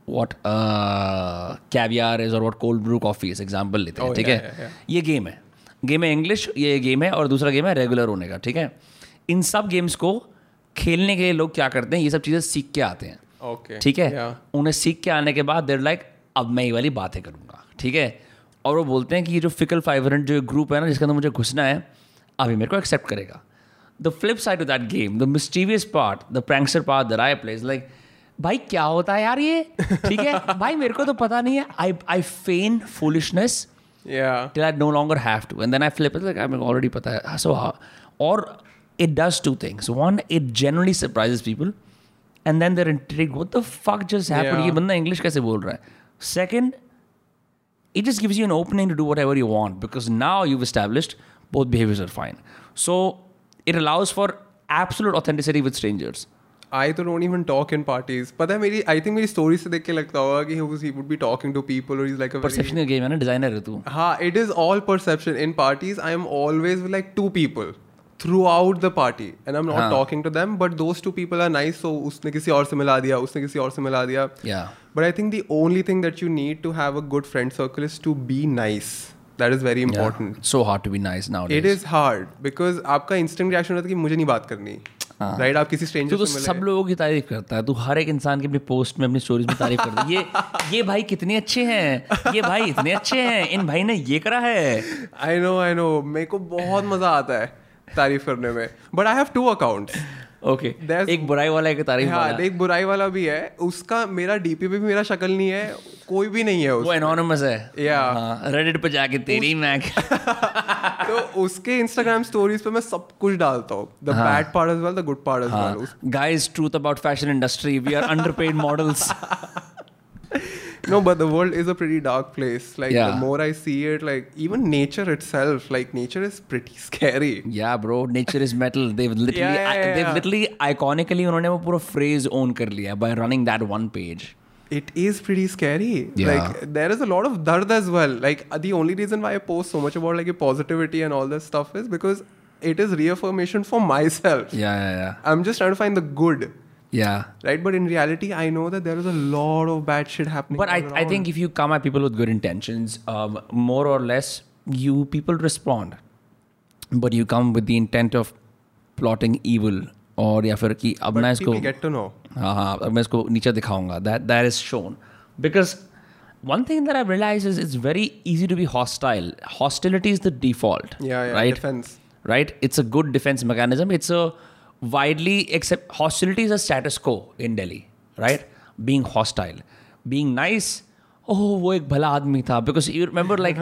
uh, caviar is or what cold brew coffee is example लेते हैं Oh, ठीक है. ये गेम है। गेम है इंग्लिश ये गेम है और दूसरा गेम है रेगुलर होने का ठीक है? इन सब गेम्स को खेलने के लिए लोग क्या करते हैं? ये सब चीज़ें सीख के आते हैं। Okay ठीक है? उन्हें सीख के आने के बाद देर लाइक अब मैं ये वाली बातें करूँगा ठीक है? और वो बोलते हैं कि ये जो फिकल फाइवरेंट जो ग्रुप है ना जिसके अंदर मुझे घुसना है अभी मेरे को एक्सेप्ट करेगा। The flip side of that game the mysterious part the prankster part the I place like भाई क्या होता है यार ये ठीक है भाई मेरे को तो पता नहीं है I I fan foolishness it like I'm already pata hai. So how? Or it does two things. One, it generally surprises people, and then they're intrigued. What the fuck just happened? Yeah. ये बंदा English कैसे बोल रहा है? Second, it just gives you an opening to do whatever you want because now you've established both behaviors are fine. So it allows for absolute authenticity with strangers. I तो don't even talk in parties पता है मेरी I think मेरी story से देख के लगता होगा कि he would be talking to people और is like a perception game है ना डिज़ाइनर है तू। हाँ it is all perception in parties I am always with like two people throughout the party and I am not talking to them but those two people are nice so उसने किसी और से मिला दिया उसने किसी और से मिला दिया। But I think the only thing that you need to have a good friend circle is to be nice that is very important so hard to be nice now it is hard because आपका instant reaction होता है कि मुझे नहीं बात करनी। हाँ. Right आप किसी स्ट्रेंजर तो से सब लोगों की तारीफ़ करता है। तू हर एक इंसान की अपनी पोस्ट में अपनी स्टोरीज में तारीफ़ करता है। ये ये भाई कितने अच्छे हैं? ये भाई इतने अच्छे हैं। इन भाई ने ये करा है। आई नो आई नो मेरे को बहुत मज़ा आता है तारीफ़ करने में। But I have two accounts okay There's- एक बुराई वाला एक तारीफ़ हाँ वाला। एक बुराई वाला भी है। उसका मेरा डीपी पे भी मेरा शक्ल नहीं है कोई भी नहीं है वो एनोनिमस है। Yeah. हाँ रेडिट पे जाके तेरी *laughs* मैक तो उसके इंस्टाग्राम स्टोरीज पे मैं सब कुछ डालता हूँ। The bad part as well the good part as well guys truth about fashion industry we are underpaid models no but the world is a pretty dark place like Yeah. the more i see it like even nature itself like nature is pretty *laughs* scary या bro nature is metal Dev *laughs* literally Yeah, yeah, yeah, Dev yeah. Literally आइकॉनिकली उन्होंने वो पूरा phrase own कर लिया by running that one page it is pretty scary Yeah. like there is a lot of dard as well like uh, the only reason why i post so much about like positivity and all this stuff is because it is reaffirmation for *laughs* myself या या या i'm just trying to find the good या right but in reality i know that there is a lot of bad shit happening But I, all I around. think if you come at people with good intentions, um, more or less, you people respond. But you come with the intent of plotting evil और या फिर कि अब but मैं इसको people get to know हाँ हाँ अब मैं इसको नीचे दिखाऊंगा that that is shown because one thing that I've realized is it's very easy to be hostile. Hostility is the default. yeah yeah right? defense right? It's a good defense mechanism. It's a widely accept hostility is a status quo in Delhi, right? Being hostile, being nice. Oh, वो एक भला आदमी था because you remember like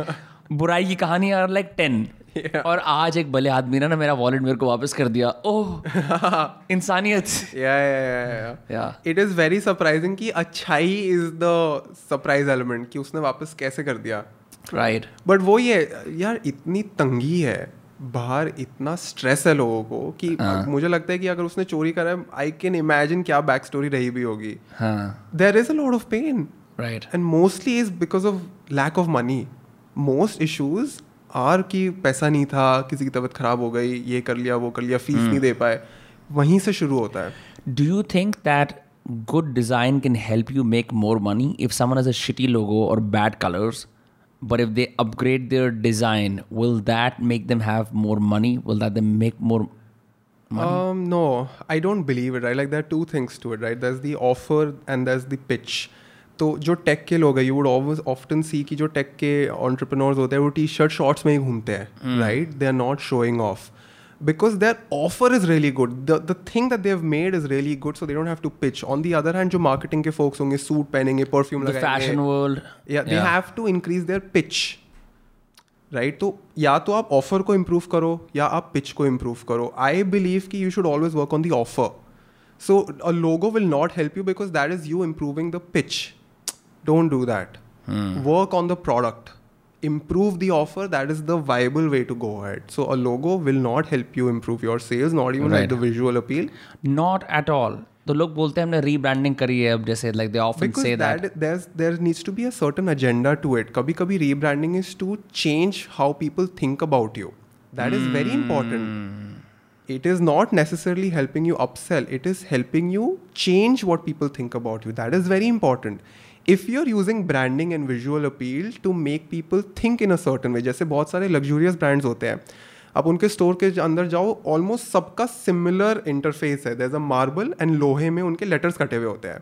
बुराई की कहानी are like ten. Yeah. और आज एक भले आदमी ने ना मेरा वॉलेट मेरे को वापस कर दिया ओह इंसानियत yeah yeah yeah yeah Yeah. it is very surprising कि अच्छाई is the surprise element कि उसने वापस कैसे कर दिया राइट बट वो ये यार इतनी तंगी है बाहर इतना स्ट्रेस है लोगों को कि मुझे लगता है कि अगर उसने चोरी करा है आई कैन इमेजिन क्या बैक स्टोरी रही भी होगी। हाँ। There is a lot of pain right and mostly is because of lack of money most issues are कि पैसा नहीं था किसी की तबीयत खराब हो गई ये कर लिया वो कर लिया फ़ीस नहीं दे पाए। वहीं से शुरू होता है। Do you think that good design can help you make more money if someone has a shitty logo or bad colors? But if they upgrade their design, will that make them have more money? Will that them make more? Um, no, I don't believe it. Right, like there are two things to it. Right, there's the offer and there's the pitch. तो जो tech के लोग हैं you would always often see कि जो tech के entrepreneurs होते हैं वो टी शर्ट शॉर्ट्स में ही घूमते हैं right they are not showing off because their offer is really good the the thing that they've made is really good so they don't have to pitch on the other hand जो marketing के folks होंगे suit पहनेंगे perfume The fashion world. yeah they have to increase their pitch right तो या तो आप offer को improve करो या आप पिच को इम्प्रूव करो आई बिलीव कि you should always work on the offer so a logo will not help you because that is you improving the pitch don't do that work on the product improve the offer that is the viable way to go ahead so a logo will not help you improve your sales not even like Right. the visual appeal Not at all. तो लोग बोलते हैं हमने rebranding करी है अब जैसे like they often because से that, that there's there needs to be a certain agenda to it kabhi kabhi rebranding is to change how people think about you that is very important it is not necessarily helping you upsell it is helping you change what people think about you that is very if you are using branding and visual appeal to make people think in a certain way जैसे बहुत सारे luxurious brands होते हैं आप उनके store के अंदर जाओ ऑलमोस्ट सबका सिमिलर इंटरफेस है। अ मार्बल एंड लोहे में उनके लेटर्स कटे हुए होते हैं।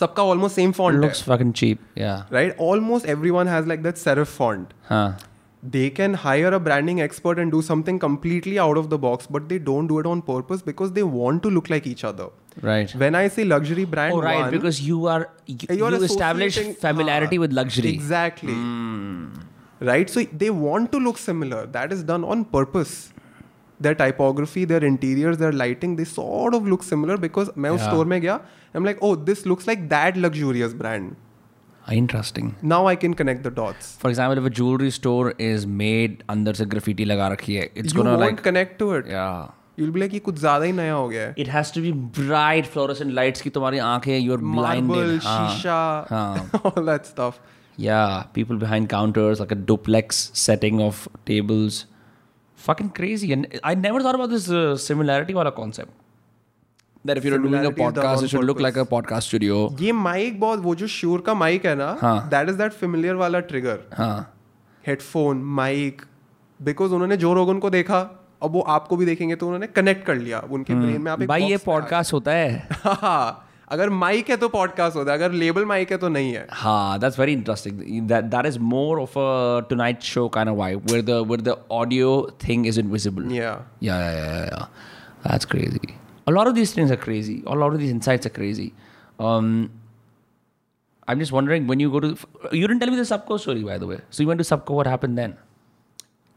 सबका almost same font looks cheap या right almost everyone has like that serif font they can hire a branding expert and do something completely out of the box but they don't do it on purpose because they want to look like each other right when i say luxury brand oh right one, because you are you, you're you establish associating- familiarity हाँ, with luxury exactly right so they want to look similar that is done on purpose their typography their interiors their lighting they sort of look similar because मैं उस Yeah. store में गया I'm like oh this looks like that luxurious brand Ah, interesting now I can connect the dots for example if a jewelry store is made अंदर से graffiti लगा रखी है it's you gonna won't like connect to it yeah you'll be like ये कुछ ज़्यादा ही नया हो गया है it has to be bright fluorescent lights की तुम्हारी आँखें marble blinded हाँ, शीशा हाँ. all that stuff Yeah, people behind counters, like a duplex setting of tables. Fucking crazy. And I never thought about this uh, similarity wala concept. That if you're doing a is podcast, it should look like a podcast studio. ये mic बहुत वो जो Shure का mic है ना हाँ. That is that familiar वाला trigger हाँ हेडफोन माइक बिकॉज़ उन्होंने जो रोगन को देखा अब वो आपको भी देखेंगे तो उन्होंने कनेक्ट कर लिया उनके ब्रेन में आप एक भाई ये पॉडकास्ट होता है हाँ अगर माइक है तो पॉडकास्ट होता है अगर लेबल माइक है तो नहीं है हाँ that's very interesting that that is more of a tonight show kind of vibe where the where the audio thing isn't visible या Yeah, yeah, yeah, yeah, yeah. A lot of these things are crazy. A lot of these insights are crazy. Um, I'm just wondering when you go to. You didn't tell me the Subco story, by the way. So you went to Subco. What happened then?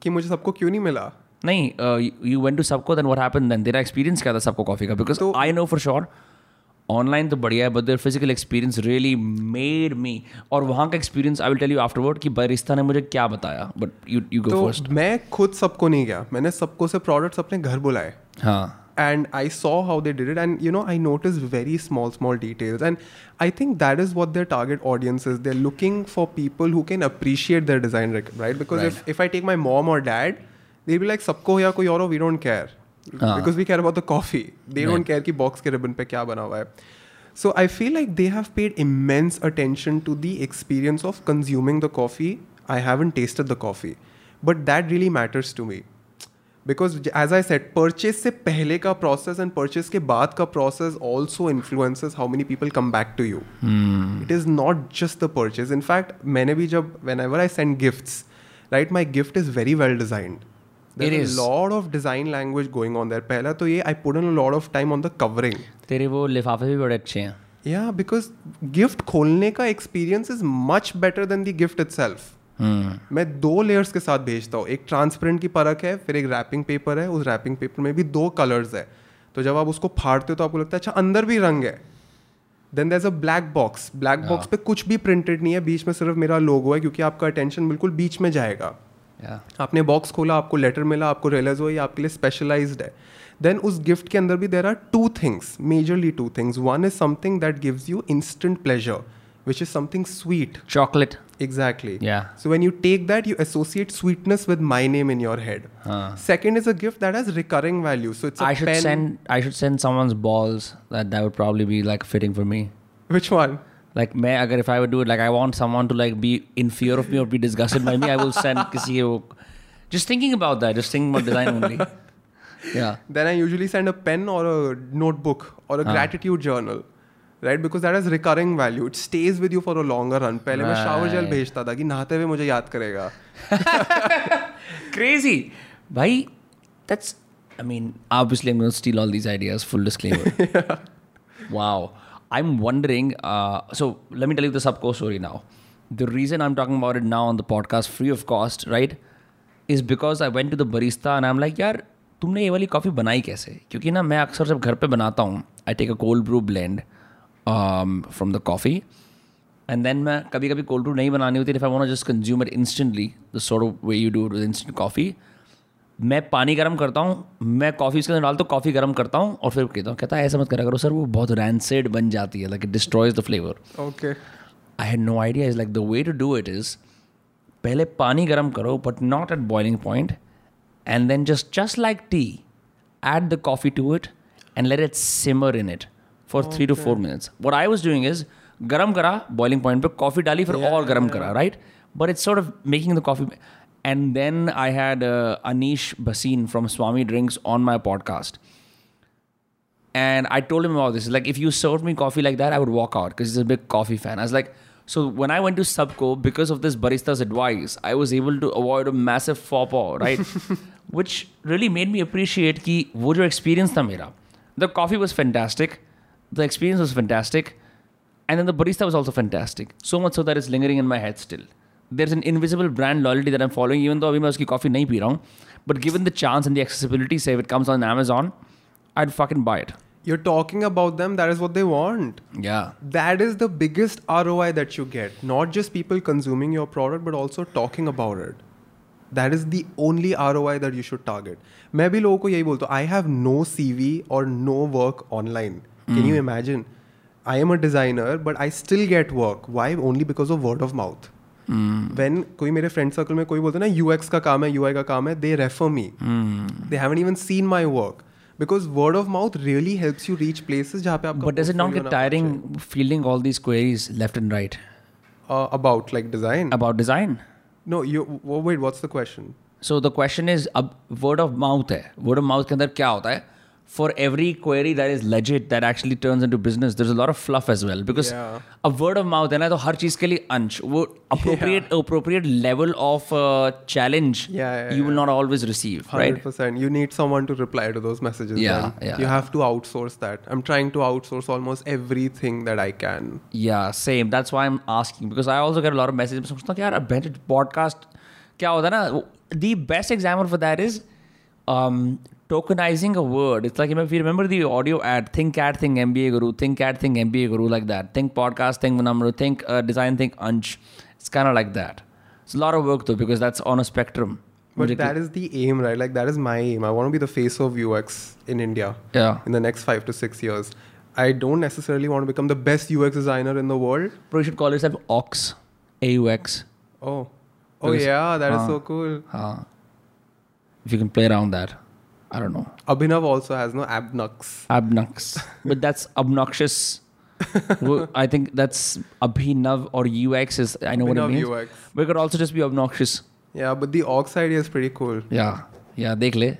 कि मुझे सबको क्यों नहीं मिला नहीं uh, you, you went to Subco. Then what happened then? तेरा experience क्या था Subco coffee का? Because तो- I know for sure. Online तो बढ़िया है but there physical experience really made me और वहाँ का experience I will tell you afterward कि बरिस्ता ने मुझे क्या बताया बट यू यू गो तो फ़र्स्ट मैं खुद सबको नहीं गया मैंने सबको से प्रोडक्ट्स अपने घर बुलाए हाँ and i saw how they did it. And you know i noticed very small small details. And i think that is what their target audience is. They're looking for people who can appreciate their design right? Because right. if if i take my mom or dad they'll be like sabko ya koi aur we don't care. Uh-huh. because we care about the coffee. They right. don't care ki box ke ribbon pe kya bana hua hai. So i feel like they have paid immense attention to the experience of consuming the coffee. I haven't tasted the coffee. But that really matters to me. Because as I set purchase से पहले का process and purchase के बाद का process also influences how many people come back to you it is not just the purchase in fact मैंने भी जब whenever I send gifts right my gift is very well designed. Lot of design language going on there पहला तो ये I put in lot of time on the covering तेरे वो लिफाफे भी बड़े अच्छे हैं। या बिकॉज़ गिफ्ट खोलने का experience is much better than the gift it मैं दो लेयर्स के साथ भेजता हूँ। एक ट्रांसपेरेंट की परख है फिर एक रैपिंग पेपर है। उस रैपिंग पेपर में भी दो कलर्स है। तो जब आप उसको फाड़ते हो तो आपको लगता है अच्छा अंदर भी रंग है। Then there a black box black box पे कुछ भी प्रिंटेड नहीं है। बीच में सिर्फ़ मेरा लोगो है क्योंकि आपका अटेंशन बिल्कुल बीच में जाएगा। या आपने बॉक्स खोला आपको लेटर मिला आपको रियलाइज़ हुआ ये आपके लिए स्पेशलाइज्ड है। देन उस गिफ्ट के अंदर भी there are two things majorly two things one is something that gives you instant pleasure which is something sweet chocolate Exactly. Yeah. So when you take that, you associate sweetness with my name in your head. Huh. Second is a gift that has recurring value. So it's a I should pen. send I should send someone's balls that that would probably be like fitting for me. Which one? Like मैं अगर if I would do it like I want someone to like be in fear of me or be disgusted by me I will send *laughs* किसी के वो just thinking about that just thinking about design only *laughs* yeah Then I usually send a pen or a notebook or a gratitude journal. Right because that is recurring value it stays with you for a longer run पहले मैं shower जल भेजता था कि नहाते हुए मुझे याद करेगा। *laughs* क्रेजी भाई that's I mean obviously I am gonna steal all these ideas full disclaimer wow I am wondering so let me tell you the सबको story now the reason I am talking about it now on the podcast free of cost right is because I went to the barista and I am like यार तुमने ये वाली coffee बनाई कैसे? क्योंकि ना मैं अक्सर जब घर पर बनाता हूँ I take a cold brew blend from the coffee and then मैं कभी कभी कोल्ड ब्रू नहीं बनानी होती if I want just consume it instantly the sort of way you do with instant coffee मैं पानी गर्म करता हूँ मैं कॉफ़ी उसके अंदर डालता हूँ कॉफ़ी गर्म करता हूँ और फिर कहता हूँ कहता है ऐसा मत करा करो सर वो बहुत रैंसेड बन जाती है like it destroys the flavour okay I had no idea is like the way to do it is पहले पानी गर्म करो but not at boiling point and then just just like tea add the coffee to it and let it simmer in it. for three to four minutes. What I was doing is garam kara boiling point पे coffee डाली फिर और garam करा right but it's sort of making the coffee and then I had uh, Anish Basin from Swami Drinks on my podcast and I told him about this like if you served me coffee like that I would walk out because he's a big coffee fan I was like so when I went to Subco because of this barista's advice I was able to avoid a massive faux pas right *laughs* which really made me appreciate कि वो जो experience था मेरा the coffee was fantastic the experience was fantastic and then the barista was also fantastic so much so that it's lingering in my head still there's an invisible brand loyalty that I'm following even though अभी मैं उसकी coffee नहीं P रहा हूँ but given the chance and the accessibility say if it comes on Amazon I'd fucking buy it You're talking about them, that is what they want. yeah That is the biggest ROI that you get. Not just people consuming your product, but also talking about it. That is the only ROI that you should target. मैं भी लोगों को यही बोलता हूँ I have no C V और no work online Can you imagine I am a designer but I still get work why only because of word of mouth when कोई मेरे फ्रेंड सर्कल में कोई बोलते ना यू एक्स का काम है यू आई का काम है they refer me they haven't even seen my work because word of mouth really helps you reach places जहाँ पे आपका but does it not portfolio get ना tiring fielding all these queries left and right uh, about like design. about design no, you w- wait. What's the question? So the question is अब word of mouth है word of mouth के अंदर क्या होता है for every query that is legit that actually turns into business there's a lot of fluff as well because Yeah. a word of mouth है ना तो हर चीज के लिए अंश वो appropriate appropriate level of uh, challenge Yeah, yeah, you will not always receive Hundred right percent. You need someone to reply to those messages. Yeah, man. yeah. You have to outsource that. I'm trying to outsource almost everything that I can. Yeah, same. That's why I'm asking because I also get a lot of messages. मैं सोचता हूँ कि यार अब podcast क्या होता है ना the best example for that is um, tokenizing a word. It's like if you remember the audio ad, think cat, think MBA guru, think cat, think MBA guru, like that. Think podcast, think number, think uh, design, think unch. It's kind of like that. It's a lot of work though because that's on a spectrum. But that is the aim, right? Like that is my aim. I want to be the face of UX in India yeah. in the next five to six years. I don't necessarily want to become the best UX designer in the world. Bro, you should call yourself Ox, AUX. Oh, oh Because- yeah, that is Ah. so cool. Uh, if you can play around that, I don't know. Abhinav also has no Abnux. Abnux. but that's obnoxious. *laughs* I think that's Abhinav or UX is I know Abhinav what it means. UX. But it could also just be obnoxious. Yeah, but the ox idea is pretty cool. Yeah. Yeah, dekh le.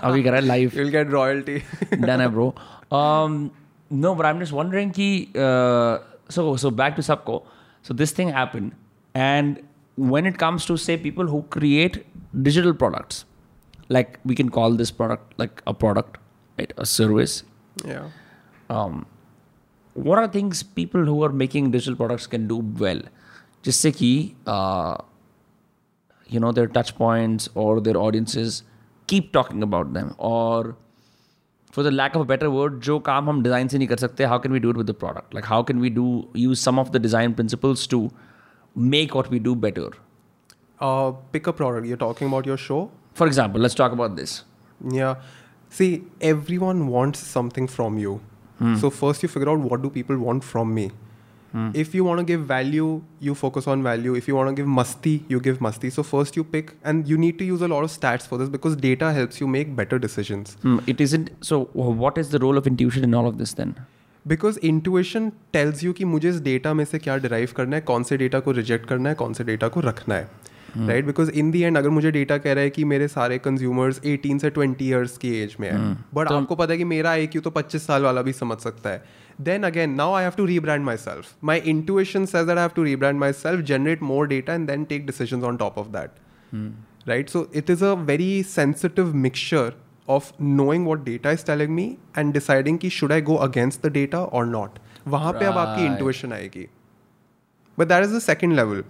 Abhi kar live. *laughs* You'll get royalty. *laughs* Done hai, bro. Um, no, but I'm just wondering ki uh, so so back to Subco. So this thing happened and when it comes to say people who create digital products like we can call this product like a product, right? A service, yeah. um, what are things people who are making digital products can do well जिससे कि uh, you know their touch points or their audiences keep talking about them or for the lack of a better word जो काम हम design से नहीं कर सकते how can we do it with the product like how can we do use some of the design principles to make what we do better Uh, pick a product. You're talking about your show. for example let's talk about this Yeah. See, everyone wants something from you. So first you figure out what do people want from me. If you want to give value, you focus on value. If you want to give musti, you give musti. So first you pick, and you need to use a lot of stats for this because data helps you make better decisions. Hmm, it isn't so what is the role of intuition in all of this then because intuition tells you कि मुझे इस data में से क्या derive करना है कौन से डेटा को रिजेक्ट करना है कौन से डेटा को रखना है right because in the end अगर मुझे डेटा कह रहा है कि मेरे सारे कंज्यूमर्स 18 से 20 ईयर्स की एज में है बट hmm. तो- आपको पता है कि मेरा एक क्यू तो 25 साल वाला भी समझ सकता है। Then again now I have to rebrand myself my intuition says I have to rebrand myself generate more data and then take decision on top of that right so it is a very sensitive mixture of knowing what data is telling me and deciding कि should I go against the data और not वहाँ right. पे अब आपकी intuition आएगी। but that is the second level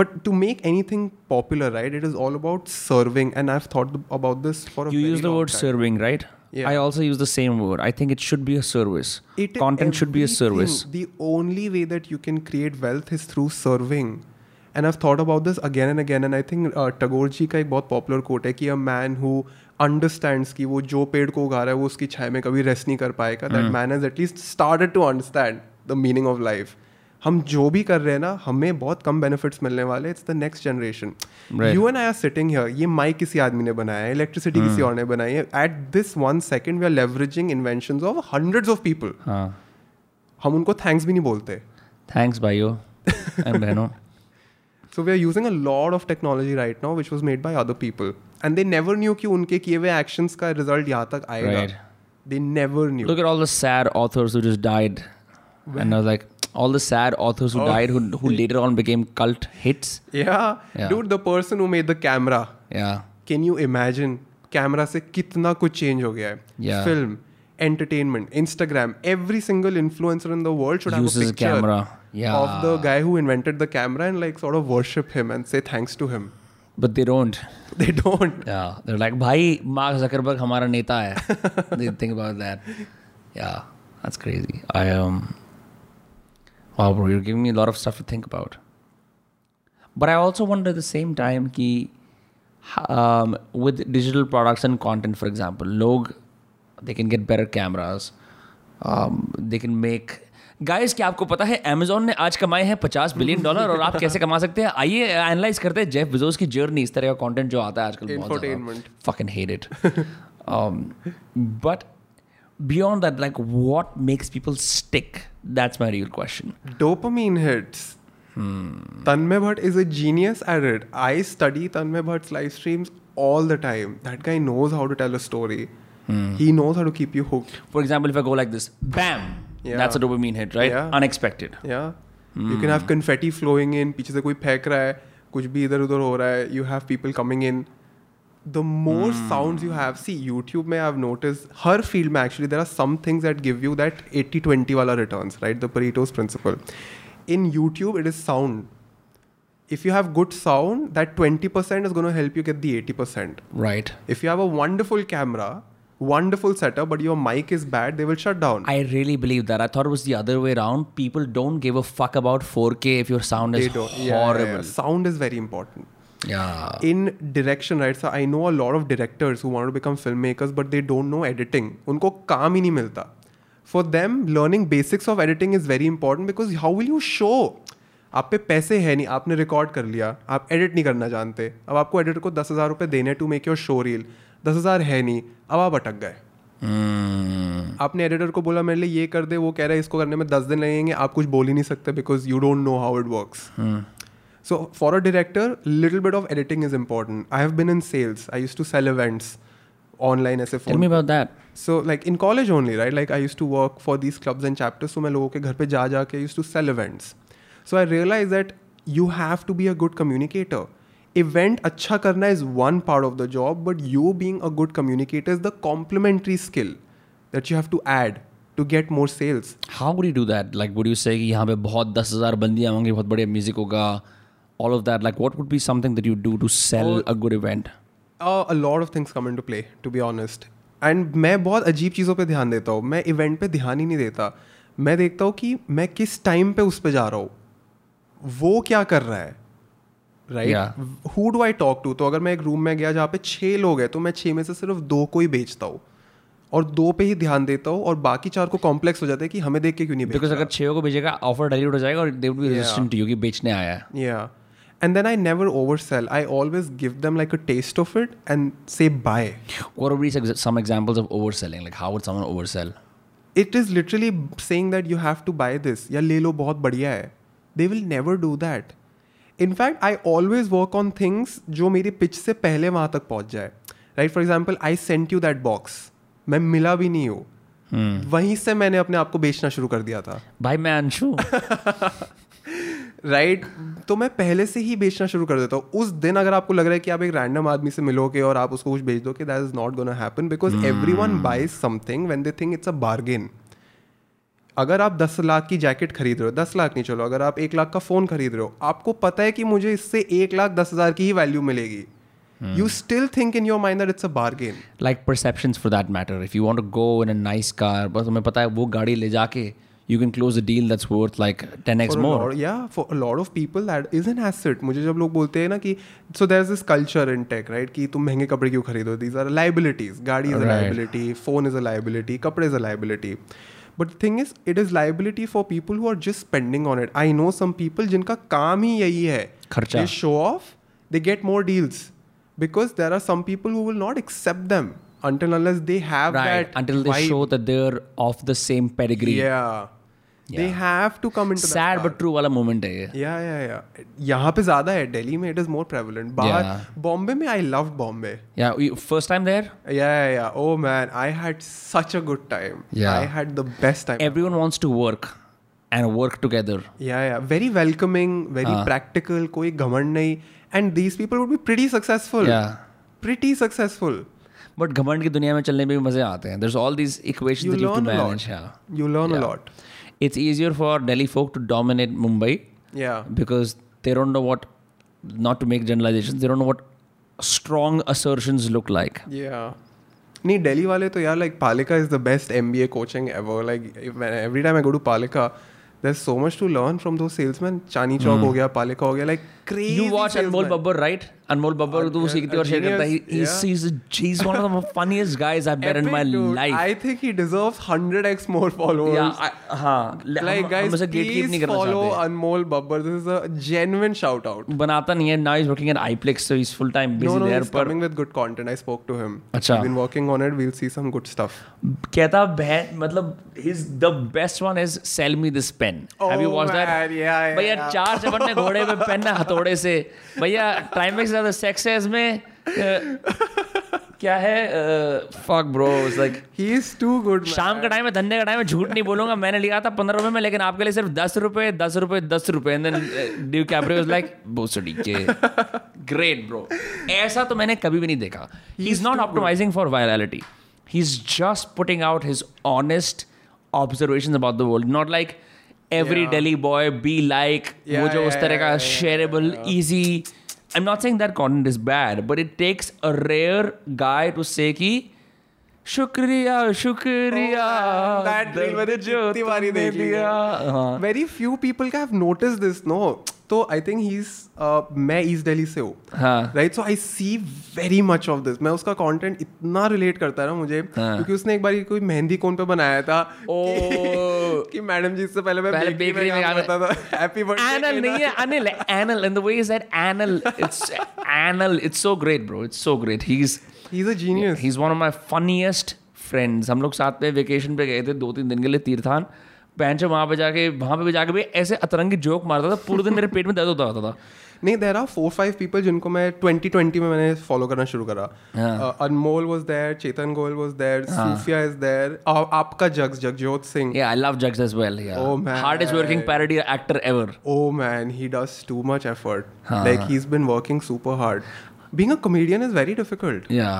but to make anything popular right it is all about serving and i've thought th- about this for a You very use the long word time. serving, right? Yeah. I also use the same word. I think it should be a service. It- Content should be a everything- service. The only way that you can create wealth is through serving. And I've thought about this again and again. And I think uh, Tagore ji का एक बहुत popular quote है कि a man who understands कि वो जो पेड़ को उगा रहा है वो उसकी छाया में कभी रेस्ट नहीं कर पाएगा Hmm. that man has at least started to understand the meaning of life. हम जो भी कर रहे हैं ना हमें बहुत कम बेनिफिट्स मिलने वाले it's the next generation you and I are sitting here ये माइक किसी आदमी ने बनाया है इलेक्ट्रिसिटी किसी और ने बनाई है। At this one second we are leveraging inventions of hundreds of people हाँ. हम उनको थैंक्स भी नहीं बोलते। थैंक्स भाइयों बहनों. So we are using a lot of technology right now which was made by other people and they never knew कि उनके किए हुए एक्शंस का रिज़ल्ट यहाँ तक आएगा। They never knew Look at all the sad authors who just died. And I was like, all the sad authors who Oh. died, who, who later on became cult hits. या Yeah. Dude the person who made the camera Yeah. Can you imagine camera से कितना कुछ change हो गया है Yeah. Film entertainment instagram every single influencer in the world should Uses a a picture camera. Yeah. of the guy who invented the camera and like sort of worship him and say thanks to him But they don't. they don't Yeah. They're like, भाई Mark Zuckerberg हमारा नेता है. they think about that. Yeah. That's crazy. I um. Wow, bro, you're giving me a lot of stuff to think about. But I also wonder at the same time कि um, with digital products and content, for example, log they can get better cameras. Um, they can make guys क्या आपको पता है Amazon ने आज कमाए हैं 50 billion dollar और आप कैसे कमा सकते हैं आइए एनालाइज करते हैं जेफ बेजोस की जर्नी इस तरह का कंटेंट जो आता है आजकल बहुत Infotainment. fucking hate it um, but beyond that like what makes people stick that's my real question dopamine hits Tanmay Bhatt is a genius at it. I study Tanmay Bhatt's live streams all the time. That guy knows how to tell a story. He knows how to keep you hooked. for example if i go like this bam Yeah. that's a dopamine hit right Yeah. unexpected Yeah. You can have confetti flowing in. पीछे से कोई फेंक रहा है कुछ भी इधर उधर हो रहा है You have people coming in. the more mm. sounds you have see youtube may have noticed her field may actually there are some things that give you that 80 20 wala returns right? The pareto's principle. In youtube it is sound. If you have good sound that 20% is going to help you get the 80% right. If you have a wonderful camera wonderful setup but your mic is bad they will shut down. I really believe that. I thought it was the other way around. People don't give a fuck about 4k if your sound they is horrible yeah, yeah, yeah. sound is very important. Yeah in direction right so i know a lot of directors who want to become filmmakers but they don't know editing उनको काम ही नहीं मिलता for them learning basics of editing is very important because how will you show आप पे पैसे है नहीं आपने रिकॉर्ड कर लिया आप एडिट नहीं करना जानते अब आपको एडिटर को दस हज़ार रुपये देने to make your show reel दस हज़ार है नहीं अब आप अटक गए Hmm. आपने एडिटर को बोला मेरे लिए ये कर दे वो कह रहा है इसको करने में दस दिन लगेंगे आप कुछ बोल ही नहीं सकते because you don't know how it works So for a director, little bit of editing is important. I have been in sales. I used to sell events online as a tell me about that So like in college only, right? Like I used to work for these clubs and chapters. So मैं लोगों के घर पे जा जा के used to sell events. So I realized that you have to be a good communicator. Event अच्छा करना is one part of the job, but you being a good communicator is the complementary skill that you have to add to get more sales. how would you do that like would you say कि यहाँ पे बहुत दस हजार बंदियाँ होंगी बहुत बढ़िया music होगा all of that like what would be something that you do to sell a good event? Uh, a lot of things come into play, to be honest. And मैं बहुत अजीब चीज़ों पे ध्यान देता हूँ। मैं इवेंट पे ध्यान ही नहीं देता। मैं देखता हूँ कि मैं किस टाइम पे उस पे जा रहा हूँ। वो क्या कर रहा है? Right who do I talk to तो अगर मैं एक रूम में गया जहाँ पे छः लोग हैं तो मैं छः में से सिर्फ़ दो को ही बेचता हूँ। और दो पे ही ध्यान देता हूँ और बाकी चार को कॉम्प्लेक्स हो जाता है कि हमें देख के क्यों नहीं बिकॉज़ अगर छः को भेजेगा ऑफ़र डिलीट हो जाएगा और they would be resistant to you कि बेचने आया है। Yeah. And then I never over sell I always give them like a taste of it and say by some examples of over selling like how someone over sell it is literally saying that you have to buy this या ले लो बहुत बढ़िया है they will never do that in fact I always work on things जो मेरे pitch से पहले वहाँ तक पहुँच जाए right for example I sent you that box मैं मिला भी नहीं हूँ hmm. वहीं से मैंने अपने आप को बेचना शुरू कर दिया था भाई मैं अंशु राइट तो मैं पहले से ही बेचना शुरू कर देता हूँ। उस दिन अगर आपको लग रहा है कि आप एक रैंडम आदमी से मिलोगे और आप उसको कुछ बेच दो कि that is not gonna happen because everyone buys something when they think it's a bargain अगर आप दस लाख की जैकेट खरीद रहे हो दस लाख नहीं चलो अगर आप एक लाख का फ़ोन खरीद रहे हो आपको पता है कि मुझे इससे एक लाख दस हज़ार की ही वैल्यू मिलेगी। You still think in your mind that it's a bargain like perceptions for that matter. If you want to go in a nice car बस तुम्हें पता है वो गाड़ी ले जाके you can close a deal that's worth like 10x more. या for a lot of people that is an asset मुझे जब लोग बोलते हैं ना कि so there is this culture in tech right कि तुम महँगे कपड़े क्यों खरीदो? दीज आर लाइबिलिटीज गाड़ी is a Right. Liability phone is a liability कपड़े is a liability but thing is it is liability for people who are just spending on it I know some people जिनका काम ही यही है. खर्चा। They show off they get more deals because there are some people who will not accept them until unless they have right that until they vibe. show that they're of the same pedigree. Yeah. They Yeah. have to come into that sad car. but true वाला moment है ये yeah या या यहाँ पे ज़्यादा है दिल्ली में इट इज़ मोर प्रेवलेंट बाहर. बॉम्बे में I love Bombay yeah you, first time there yeah yeah oh man I had such a good time Yeah. I had the best time everyone wants to work and work together yeah yeah very welcoming very हाँ. Practical कोई घमंड नहीं and these people would be pretty successful Yeah. Pretty successful but घमंड की दुनिया में चलने में भी मज़े आते हैं there's all these equations you that you have to learn a manage lot yeah you learn a Yeah. lot it's easier for Delhi folk to dominate Mumbai yeah because they don't know what not to make generalizations they don't know what strong assertions look like Yeah. नहीं दिल्ली वाले तो यार like Palika is the best M B A coaching ever like every time I go to Palika there's so much to learn from those salesmen चानी चौक हो गया पालिका हो गया like crazy you watch Anmol salesmen. Babbar right Anmol Babbar तो और share करता है He- he's, he's, he's one of the funniest guys I've met in my dude. life I think he deserves 100x more followers yeah I, हाँ like guys please नहीं करना follow Anmol Babbar this is a genuine shout out बनाता नहीं है now he's working at iPlex so he's full time busy no no there he's पर coming with good content I spoke to him अच्छा। We've been working on it we'll see some good stuff कहता बहन मतलब his the best one is sell me this pen have you Oh, watched that man, yeah, yeah, भैया. चार से बनने घोड़े पे पेन है हथौड़े से भैया ट्राइमेक्स ज़्यादा सेक्स है इसमें? क्या है? Fuck bro it's like is too good man. शाम का टाइम है धंधे का टाइम है झूठ नहीं बोलूँगा। मैंने लिया था पंद्रह रुपए में लेकिन आपके लिए सिर्फ़ दस रुपए दस रुपए दस रुपए। And then DiCaprio is like बोसडी के ग्रेट ब्रो ऐसा तो मैंने कभी भी नहीं देखा। He is not optimising for virality he is just putting out his honest observation about the world not like every daily boy be like वो जो उस तरह का yeah, yeah, shareable easy I'm not saying that content is bad, but it takes a rare guy to say कि शुक्रिया शुक्रिया Oh, that reel मैंने दर्द जो कितनी बारी देख ली दिया। है। हाँ। Very few people have noticed this no? तो आई थिंक ही इज़ मैं ईस्ट दिल्ली से हूँ। हाँ। Right so I see very much of this मैं उसका कंटेंट इतना रिलेट करता है ना मुझे हाँ। क्योंकि उसने एक बार कोई मेहंदी कौन पे बनाया था ओ। कि, *laughs* कि मैडम जी इससे पहले मैं bakery में काम करता था। हैप्पी Anal नहीं है Anil and the way he said Anil it's *laughs* Anil it's so great bro. It's so great. He's he is a genius he's one of my funniest friends हम लोग साथ में वेकेशन पे गए थे दो तीन दिन के लिए तीर्थान पैंचो वहाँ पे जाके वहाँ पे भी जाके भी ऐसे अतरंगी जोक मारता था पूरे दिन मेरे पेट में दर्द होता रहता था *laughs* नहीं there are four five people जिनको मैं 2020 में मैंने फॉलो करना शुरू करा हाँ। Anmol was there Chetan Goyal was there Sufiya is there आपका Jags Jagjot Singh Yeah, I love Jugs as well. Yeah. Oh, man. Hardest working parody actor ever. Oh man, he does too much effort. हाँ. Like he's been working super being comedian is very difficult yeah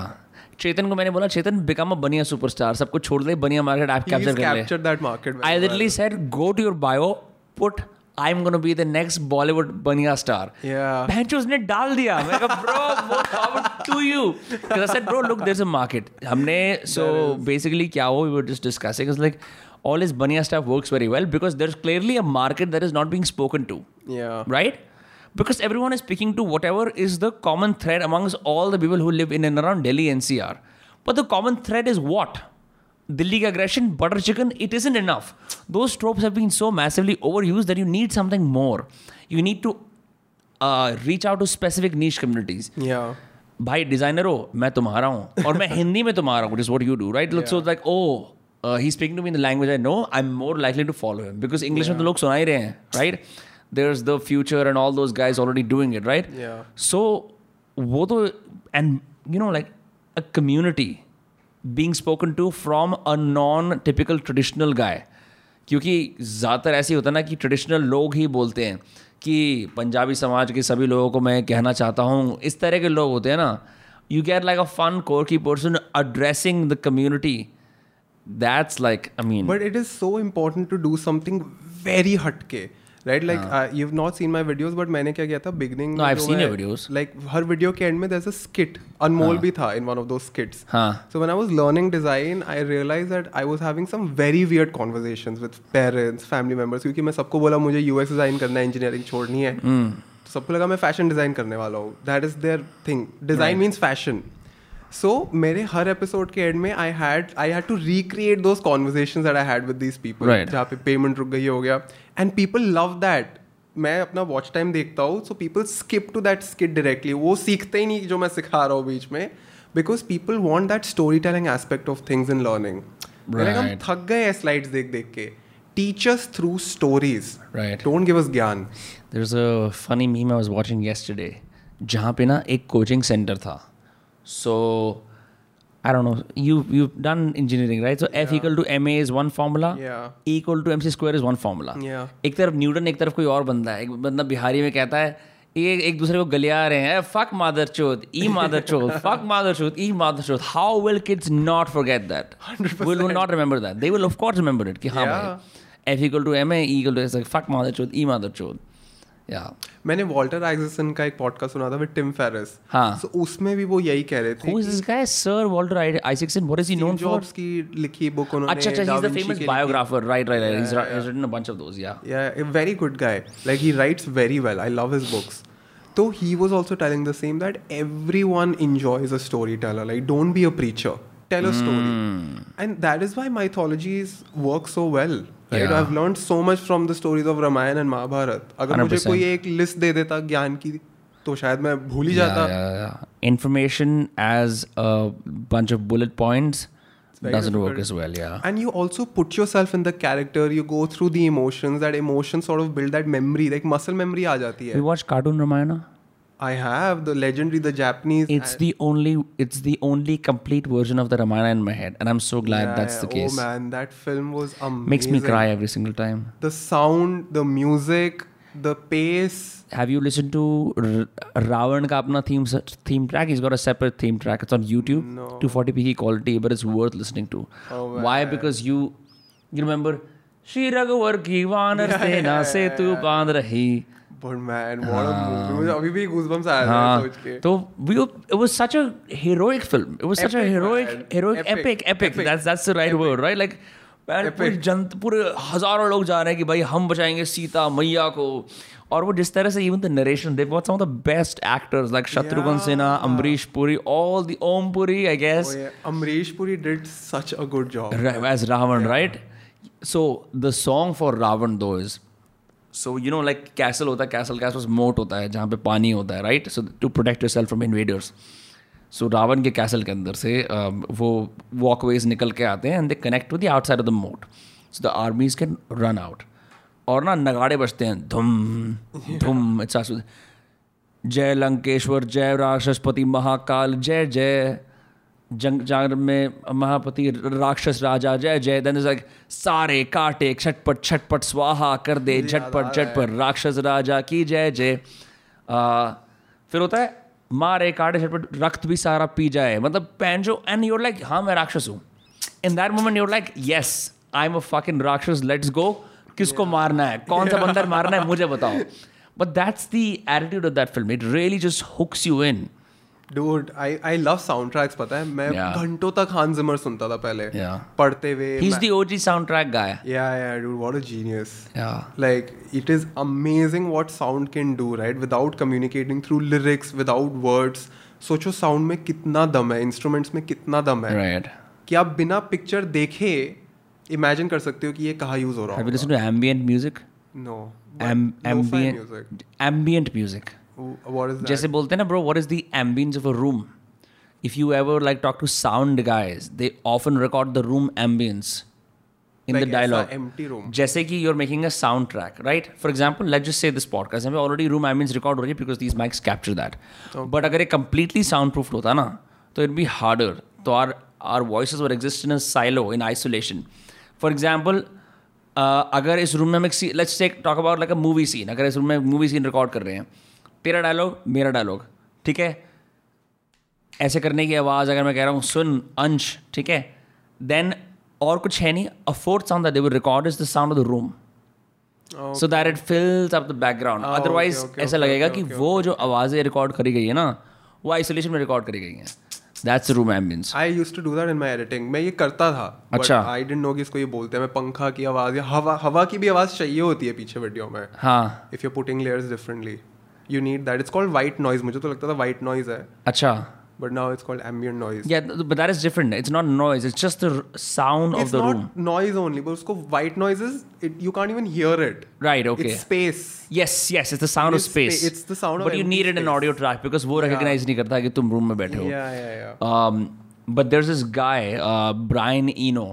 Chetan को मैंने बोला चेतन become a बनिया superstar सब कुछ छोड़ दे Bania market आप कैप्चर कर ले capture that market I literally said go to your bio put I am gonna be the next Bollywood baniya star yeah भेंचो उसने डाल दिया। मैं कहा bro what happened to you I said bro look there is a market हमने so basically क्या हो we were just discussing is like all is baniya stuff works very well because there is clearly a market that is not being spoken to yeah right? Because everyone is speaking to whatever is the common thread amongst all the people who live in and around Delhi NCR. But the common thread is what? Delhi aggression, butter chicken, it isn't enough. Those tropes have been so massively overused that you need something more. You need to uh, reach out to specific niche communities. Yeah. भाई designer हो मैं तुम्हारा हूँ और मैं हिंदी में तुम्हारा हूँ is what you do right so like oh he speaking to me in the language I know I am more likely to follow him because English में तो लोग सुना ही रहे हैं right there Is the future and all those guys already doing it right Yeah. So वो तो and you know like a community being spoken to from a non typical traditional guy क्योंकि ज़्यादातर ऐसे होता है ना कि ट्रेडिशनल लोग ही बोलते हैं कि पंजाबी समाज के सभी लोगों को मैं कहना चाहता हूँ इस तरह के लोग होते हैं ना you get like a fun quirky person addressing the community that's like i mean But it is so important to do something very hatke. Right like you not seen my videos but मैंने क्या किया था? Beginning like हर video के end में there a skit Anmol भी था in one of दो skits so when I was learning design I realise that I was having some very weird conversations with parents family members क्योंकि मैं सबको बोला मुझे यूएस डिज़ाइन करना है इंजीनियरिंग छोड़नी है. तो सबको लगा मैं फ़ैशन डिज़ाइन करने वाला हूँ. That is their thing design means fashion so मेरे हर एपिसोड के एंड में I had I had to recreate those conversation that I had with these people जहाँ पे पेमेंट रुक गई हो गया. एंड पीपल लव दैट मैं अपना वॉच टाइम देखता हूँ so people skip to that skit directly वो सीखते ही नहीं जो मैं सिखा रहा हूँ बीच में. Because people want that story telling aspect of things in learning हम थक गए हैं स्लाइड्स देख देख के. Teachers through stories Right. Don't give us ज्ञान. There's a funny meme I was watching yesterday जहाँ पे ना एक कोचिंग सेंटर था। So I don't know. You you've done engineering right? So F equal to ma is one formula. Yeah. E equal to mc square is one formula. Yeah. एक तरफ़ Newton एक तरफ़ कोई और बंदा है। एक बंदा बिहारी में कहता है ये एक दूसरे को गलिया रहे हैं। फक मादर चोद ई मादर चोद फक मादर चोद ई मादर चोद how will kids not forget that will not remember that they will of course remember it कि हाँ Yeah. भाई। F equal to M A equal to fuck मादर चोद ई मादर चोद या मैंने वॉल्टर आइजसन का एक पॉडकास्ट सुना था विद टिम फेरस हाँ। सो उसमें भी वो यही कह रहे थे who is this guy Sir Walter Isaacson what is he known for Jobs लिखी बुक उन्होंने अच्छा अच्छा he is the famous biographer right right he is written a bunch of those yeah yeah a very good guy like he writes very well I love his books तो he was also telling the same that everyone enjoys a story teller like don't be a preacher Tell a story. Hmm. And that is why mythologies work so well. Right? Yeah. I've learned so much from the stories of Ramayana and Mahabharat. अगर मुझे 100%. कोई एक list दे देता ज्ञान की तो शायद मैं भूल ही Yeah, जाता yeah, yeah. Information as a bunch of bullet points very doesn't work as well. Yeah. And you also put yourself in the character, you go through the emotions, that emotions sort of build that memory, like muscle memory आ जाती We है. watched Cartoon Ramayana. I have the legendary, the Japanese. It's the only, it's the only complete version of the Ramayana in my head, and I'm so glad yeah, that's the oh case. Oh man, that film was amazing. Makes me cry every single time. The sound, the music, the pace. Have you listened to R- Ravan ka apna theme theme track? He's got a separate theme track. It's on YouTube, no. 240p quality, but it's worth listening to. Oh, Why? Because you, you remember, Shri Raghuvar ki vanar sena yeah, se tu yeah. rahi. हम बचाएँगे सीता मैया को। और वो जिस तरह से even the narration they some the best actors like Shatrughan Sinha Amrish Puri all the Om Puri I guess Amrish Puri did such a good job as Ravan right so the song for Ravan though is so you know like castle होता है castle castle moat होता है, जहाँ पे पानी होता है right so to protect yourself from invaders so Ravan के कैसल के अंदर से um, वो वॉकवेज निकल के आते हैं and they connect to the outside of the moat so the armies can run out और ना, नगाड़े बजते हैं, धुम धुम अच्छा जय लंकेश्वर, जय राक्षसपति महाकाल, जय जय जंग जागर में महापति राक्षस राजा जय जय देन लाइक सारे काटे छटपट छटपट स्वाहा कर दे झटपट झटपट राक्षस राजा की जय जय। फिर होता है मारे काटे झटपट रक्त भी सारा पी जाए। मतलब पैंजो एंड यूर लाइक हाँ मैं राक्षस हूँ। In that moment you're like yes I am a fucking राक्षस लेट्स गो किसको मारना है? कौन सा बंदर मारना है? मुझे बताओ। But that's the attitude of that film it really just hooks you in dude I I love sound tracks पता है? मैं घंटों तक हान जिमर सुनता था पहले। पढ़ते हुए is the OG sound track guy yeah yeah dude what a genius like it is amazing what sound can do right without communicating through lyrics without words सोचो साउंड में कितना दम है इंस्ट्रूमेंट्स में कितना दम है। राइट कि आप बिना पिक्चर देखे इमेजिन कर सकते हो कि ये कहाँ यूज़ हो रहा है have you listen to ambient music no ambient music ambient music जैसे बोलते हैं ना bro what is the ambience of a room if you ever like talk to sound guys they often record the room ambience in the dialogue जैसे कि you are making a sound track right for example let just say this podcast हमें already room ambience record हो रही है because this mics capture that but अगर ये completely sound proof होता ना तो इट बी हार्डर तो our our voice were exist in silo in isolation for example अगर इस रूम में हम एक talk about like a movie scene अगर इस रूम में मूवी सीन रिकॉर्ड कर रहे हैं तेरा डायलॉग मेरा डायलॉग ठीक है? ऐसे करने की आवाज़ अगर मैं कह रहा हूँ सुन अंश ठीक है? देन और कुछ है नहीं a fourth sound that they will record is the sound of the room so that it fills up the background otherwise okay, okay, ऐसा okay, लगेगा okay, कि okay, वो जो आवाज़ें रिकॉर्ड करी गई है ना वो आइसोलेशन में रिकॉर्ड करी गई हैं. That's room ambience I use to do that in my editing मैं ये करता था अच्छा। आई डेंट नो कि इसको ये बोलते हैं। मैं पंखा की आवाज़ या हवा हवा की भी आवाज़ चाहिए होती है पीछे वीडियो में। हाँ. If you putting layers differently You need that it's called white noise मुझे तो लगता था वाइट नॉइज है अच्छा but now it's called ambient noise Yeah, th- but that is different. It's not noise. It's just the r- sound of It's the not room. noise only, but उसको white noise is it you can't even hear it. Right. Okay. It's space. yes. Yes. It's the sound of It's space. spa- it's the sound of But you empty need it in space. audio track because वो recognize नहीं करता कि तुम room में बैठे हो. Yeah, yeah, yeah. Um, but there's this guy, uh, Brian Eno,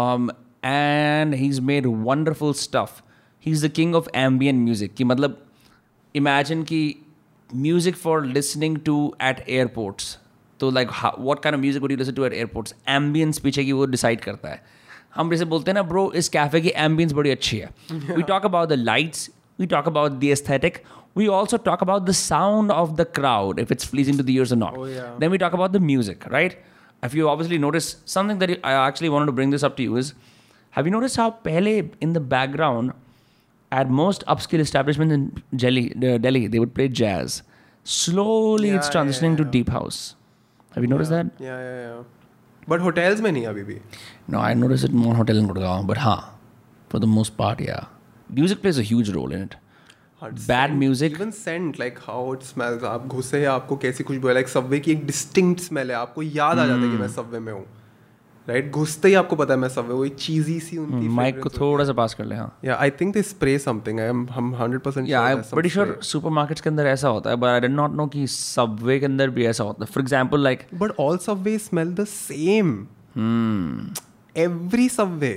um, and he's made wonderful stuff. He's the king of ambient music. कि मतलब इमेजिन की music for listening to at airports तो like what can music वो listen to at airports ambience पीछे की वो decide करता है। हम जैसे बोलते हैं ना ब्रो इस कैफ़े की एम्बियंस बड़ी अच्छी है। We talk about the lights we talk about the aesthetic we also talk about the sound of the crowd if it's pleasing to the not then we talk about the music right have you obviously notice something that I actually want to bring this up to you is have you notice how पहले in the background at most upscale establishments in delhi, uh, delhi they would play jazz slowly Yeah, it's transitioning yeah, transitioning to deep house have you noticed that Yeah, yeah, yeah. But hotels में नहीं अभी भी. no i noticed it more hotel in gurgaon but huh for the most part yeah music plays a huge role in it Bad music. Even scent, like how it smells. आप घुसे आपको कैसी खुशबू है लाइक सबवे की एक distinct smell है आपको याद आ जाता है कि मैं सबवे में हूँ राइट घुसते ही आपको पता है मैं सबवे वो चीजी सी उनकी माइक को थोड़ा सा पास कर ले हाँ। या I think they spray something I am हम 100% या आई बड़ी श्योर सुपरमार्केट्स के अंदर ऐसा होता है but I did not know कि सबवे के अंदर भी ऐसा होता है। For example like but all subway smell the same every subway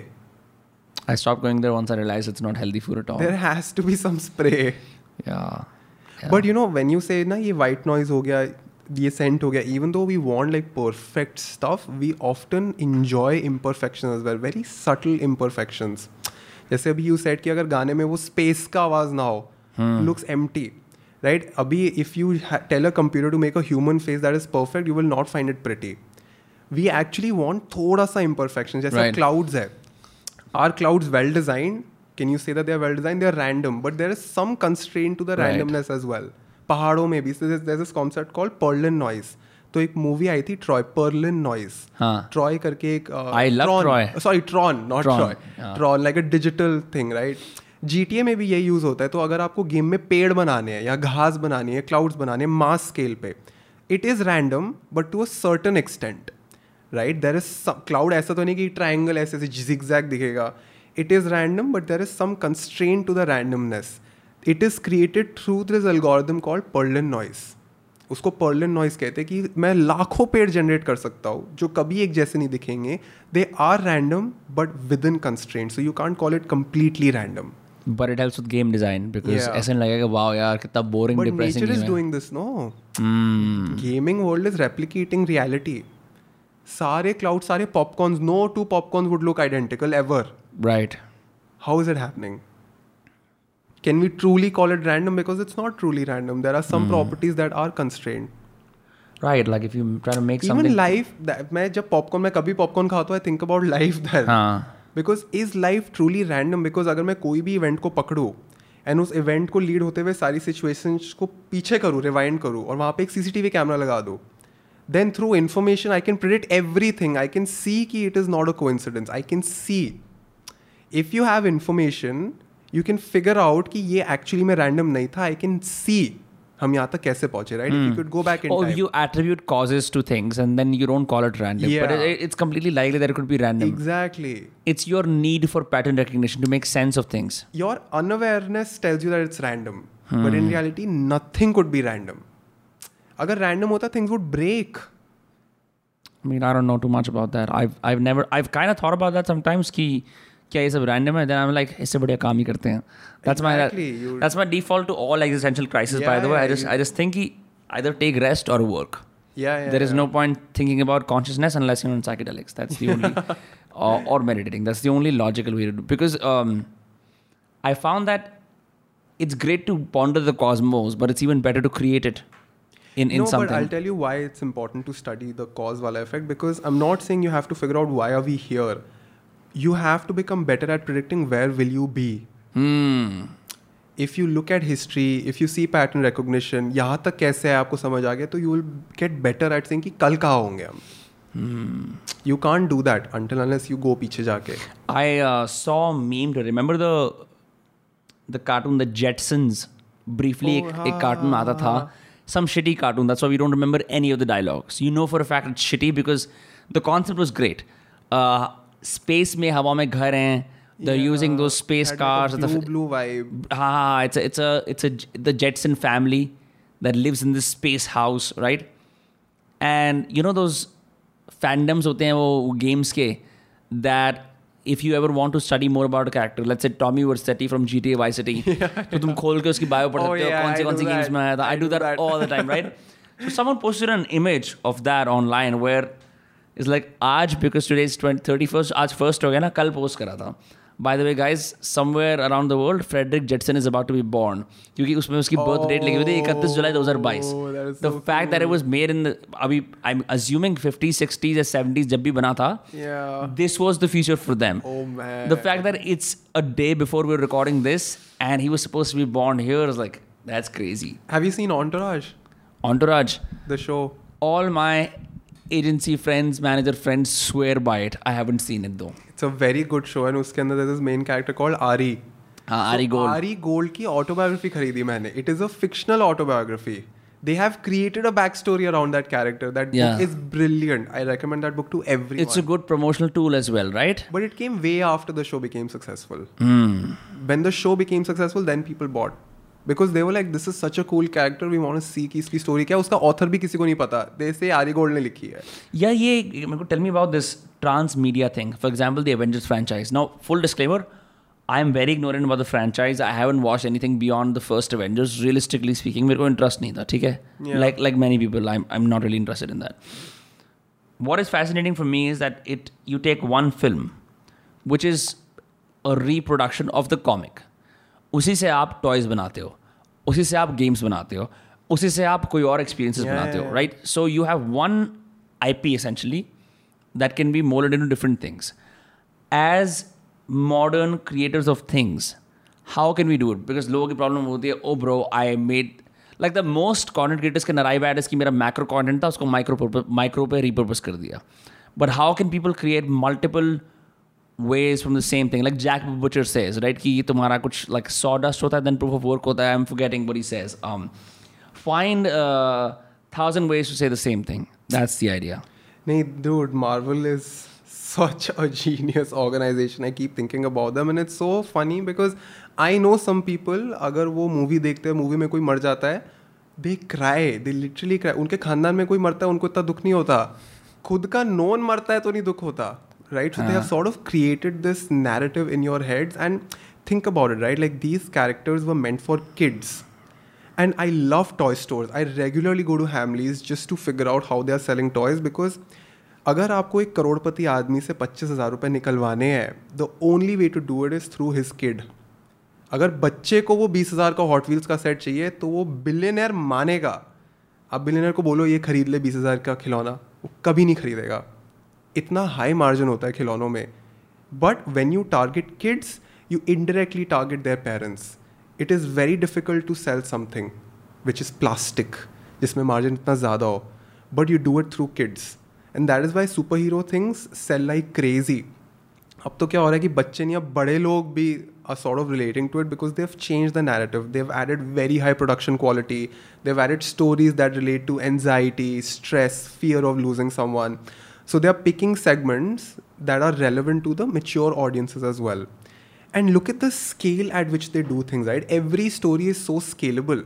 I stop going there once I realize it's not healthy food at all there has to be some spray या but you know when you say ना ये white noise हो गया ये scent हो गया. Even though we want like perfect stuff we often enjoy imperfection as well very subtle imperfections जैसे अभी यू सेट कि अगर गाने में वो स्पेस का आवाज़ ना हो लुक्स एम टी राइट अभी if you tell a computer to make a human face that is perfect you will not find it pretty we actually want थोड़ा सा इम्परफेक्शन जैसे क्लाउड्स है. Are clouds well designed can you say that they are well design they are random but there is some constraint to the. Randomness as well पहाड़ों में भी there's this concept called Perlin noise तो एक movie आई थी Troy Perlin noise हाँ. Troy करके एक I love Troy. Sorry Tron not Troy Tron like a digital thing right GTA में भी यही यूज़ होता है तो अगर आपको गेम में पेड़ बनाने हैं या घास बनानी है क्लाउड्स बनाने हैं मास स्केल पे it is random but to a certain extent right there is cloud ऐसा तो नहीं कि ट्राइंगल ऐसे ऐसे zigzag दिखेगा. It is random but there is some constraint to the randomness it is created through this algorithm called Perlin noise उसको Perlin noise कहते हैं कि मैं लाखों पेड़ जनरेट कर सकता हूँ जो कभी एक जैसे नहीं दिखेंगे। They are random but within constraint so you can't call it completely random but it helps with game design because. ऐसा नहीं लगेगा वाओ यार कितना boring depressing nature is doing this no. Gaming world is replicating reality सारे cloud सारे popcorns no two popcorns would look identical ever right how is it happening? Can we truly call it random? Because it's not truly random. There are some Hmm. properties that are constrained. Right like if you try to make something life that मैं जब popcorn मैं कभी popcorn खाता हूँ I think about life that because is life truly random because अगर मैं कोई भी इवेंट को पकड़ूँ एंड उस इवेंट को लीड होते हुए सारी सिचुएशंस को पीछे करूँ रिवाइंड करूँ और वहाँ पे एक सीसीटीवी कैमरा लगा दूँ then through information I can predict every thing I can see कि it is not a coincidence I can see if you have information you can figure out कि ये एक्चुअली में रैंडम नहीं था आई can सी हम यहाँ तक कैसे पहुँचे right you go back in you attribute causes to things and then you don't call it random but it's completely likely that could be random exactly it's your need for pattern recognition to make sense of things your unawareness tells you that it's random but in reality nothing could be random अगर random होता things would break I mean, I don't know too much about that. I've, I've never, I've kind of thought about that sometimes. Ki, क्या ये सब random है then I'm like इससे बढ़िया काम ही करते हैं. That's Exactly, my you- that's my default to all existential crisis. by Yeah, the way, I yeah, just you- I just think कि either take rest or work. Yeah, yeah. there is yeah. no point thinking about consciousness unless you're on psychedelics. That's the only, or, or meditating. That's the only logical way to do. Because um, I found that it's great to ponder the cosmos, but it's even better to create it in in no, something. but I'll tell you why it's important to study the cause wala effect because I'm not saying you have to figure out why are we here. You have to become better at predicting where will you be. Hmm. If you look at history, if you see pattern recognition, यहाँ तक कैसे है आपको समझ आ गया तो you will get better at saying कि कल कहाँ होंगे हम. You can't do that until unless you go पीछे जाके. I uh, saw a meme to remember the the cartoon The Jetsons. Briefly, Oh, एक, एक cartoon आता था. Some shitty cartoon. That's why we don't remember any of the dialogues. You know for a fact it's shitty because the concept was Uh, space में हवा में घर हैं. They're using those space Had like cars. a the blue f- blue vibe. Ah, it's a, it's a, it's a, the Jetson family that lives in this space house, right? And you know those fandoms होते हैं वो games के that if you ever want to study more about a character, let's say Tommy Vercetti from GTA Vice City, तो तुम खोल के उसकी bio पढ़ Oh, सकते हो कौन सी कौन सी that. में आया था. I do do that, that. all the time, right? so someone posted an image of that online where it's like आज because today is 20, 31st आज first हो गया ना कल post करा था. By the way, guys, somewhere around the world, Frederick Jetson is about to be born. क्योंकि उसमें उसकी birth date लिखी हुई थी 31 जुलाई 2022. Oh, that is The so fact that it was made in the अभी I'm assuming 50s, 60s, or 70s जब भी बना था. Yeah. This was the future for them. Oh man. The fact that it's a day before we're recording this and he was supposed to be born here is like that's crazy. Have you seen Entourage? Entourage. The show. All my agency friends, manager friends swear by it. I haven't seen it though. It's a very good show and उसके अंदर there's this main character called Ari. हाँ Ari gold Ari Gold की autobiography खरीदी मैंने. It is a fictional autobiography. They have created a backstory around that character. That Yeah. book is brilliant. I recommend that book to everyone. It's a good promotional tool as well, right? but it came way after the show became successful. Hmm. When the show became successful, then people bought. Because they were like, this is such a cool character, we want to see कि इसकी story क्या है. उसका author भी किसी को नहीं पता. Say Ari Gold ने लिखी है. Yeah, yeah. मेरे को tell me about this transmedia thing. For example, the Avengers franchise. Now, full disclaimer, I am very ignorant about the franchise. I haven't watched anything beyond the first Avengers. Realistically speaking, मेरे को interest नहीं था, ठीक है? Yeah. Like like many people, I'm I'm not really interested in that. What is fascinating for me is that it you take one film, which is a reproduction of the comic. उसी से आप toys बनाते हो उसी से आप games बनाते हो उसी से आप कोई और एक्सपीरियंसेस Yeah, बनाते हो right so you have one I P essentially that can be molded into different things as modern creators of things how can we do it because लोगों की प्रॉब्लम होती है ओ bro I made like the most content creators के arrive at कि मेरा macro content था उसको micro micro पे रिपर्पज कर दिया। But how can people create multiple ways from the same thing like jack butcher says right कि तुम्हारा कुछ like sawdust होता है then proof of work होता है I'm forgetting what he says um find a thousand ways to say the same thing that's the idea Nee, dude, Marvel is such a genius organization. I keep thinking about them, and it's so funny because I know some people. अगर वो movie देखते हैं movie में कोई मर जाता है they cry they literally cry उनके खानदान में कोई मरता है उनको इतना दुख नहीं होता खुद का नोन मरता है तो नहीं दुख होता right so they have sort of created this narrative in your heads and think about it right like these characters were meant for kids And I love toy stores. I regularly go to Hamleys just to figure out how they are selling toys because अगर आपको एक करोड़पति आदमी से पच्चीस हज़ार रुपये निकलवाने हैं the only way to do it is through his kid अगर बच्चे को वो बीस हज़ार का हॉट व्हील्स का सेट चाहिए तो वो बिलियनर मानेगा। आप बिलियनर को बोलो ये खरीद ले बीस हज़ार का खिलौना। वो कभी नहीं खरीदेगा। इतना हाई मार्जिन होता है खिलौनों में but when you target kids you indirectly target their parents it is very difficult to sell something which is plastic जिसमें मार्जिन इतना ज़्यादा हो but you do it through kids and that is why super hero things sell like crazy अब तो क्या हो रहा है कि बच्चे नहीं या बड़े लोग भी are sort of relating to it because they have change the narrative they have added very high production quality they have added stories that relate to anxiety stress fear of losing some one So they are picking segments that are relevant to the mature audiences as well. And look at the scale at which they do things, right? Every story is so scalable.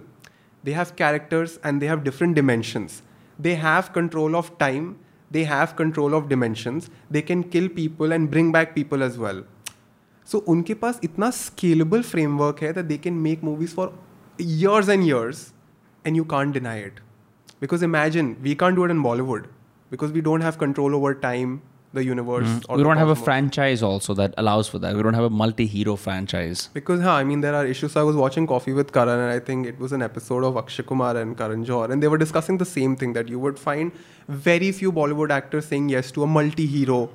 They have characters and they have different dimensions. They have control of time, they have control of dimensions. They can kill people and bring back people as well. So उनके पास इतना scalable framework है that they can make movies for years and years and you can't deny it Because imagine we can't do it in Bollywood because we don't have control over time, the universe. Mm. we don't have a franchise also that allows for that. We don't have a multi-hero franchise. Because huh, I mean there are issues. I was watching Coffee with Karan and I think it was an episode of Akshay Kumar and Karan Johar and they were discussing the same thing that you would find very few Bollywood actors saying yes to a multi-hero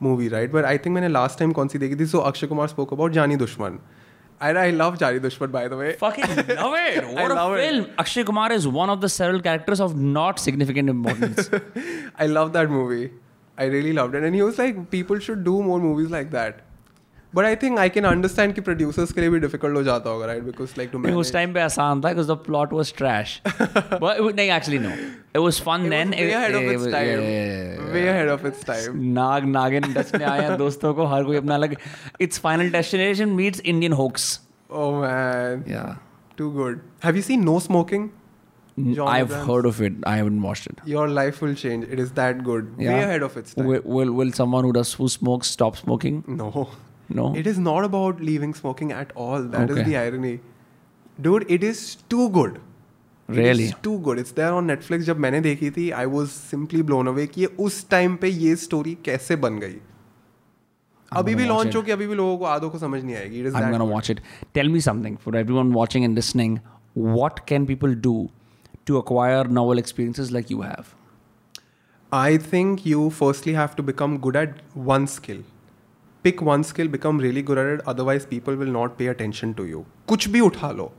movie, right? But I think when I last time Konsi this so Akshay Kumar spoke about Jani Dushman. And I love Jani Dushman, by the way. Fucking love it. *laughs* What love a it. film. Akshay Kumar is one of the several characters of not significant importance. *laughs* I love that movie. I really loved it. And he was like, people should do more movies like that. But I think I can understand कि producers के लिए भी difficult हो जाता होगा right because like to उस time पे आसान था because the plot was trash नहीं actually no it was fun then way head of its time Nag Naagin dust में आया *laughs* दोस्तों को हर कोई अपना अलग it's final destination meets Indian hoax oh man yeah too good have you seen no smoking John I've Brands. heard of it. I haven't watched it. Your life will change. It is that good. Yeah. Way ahead of its time. Will, will, will someone who does who smokes stop smoking? No. No It is not about leaving smoking at all. That is Okay. the irony. Dude, it is too good. It Really? is too good. It's there on Netflix. जब मैंने देखी थी I was simply blown away कि ये उस time पे ये story कैसे बन गई अभी भी gonna watch लॉन्च it. हो कि अभी भी लोगों को आधों को समझ नहीं आएगी It is i'm that gonna good. watch it tell me something for everyone watching and listening what can people do to acquire novel experiences like you have I think you firstly have to become good at one skill become really skill, become really good at it, otherwise, people will not pay attention to you. कुछ भी उठा लो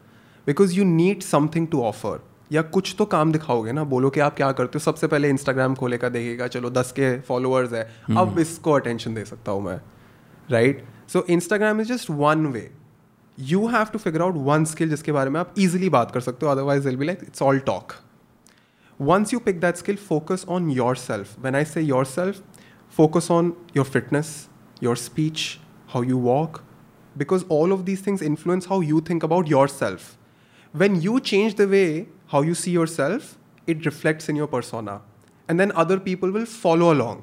because you need something to offer या कुछ तो काम दिखाओगे ना बोलो कि आप क्या करते हो सबसे पहले इंस्टाग्राम खोलेगा देखेगा चलो दस के फॉलोअर्स है। hmm. अब इसको अटेंशन दे सकता हूँ मैं right so Instagram is just one way you have to figure out one skill जिसके बारे में आप इजिली बात कर सकते हो otherwise will be like it's all talk once you pick that skill focus on yourself. When i say yourself focus on your fitness your speech how you walk because all of these things influence how you think about yourself when you change the way how you see yourself it reflects in your persona and then other people will follow along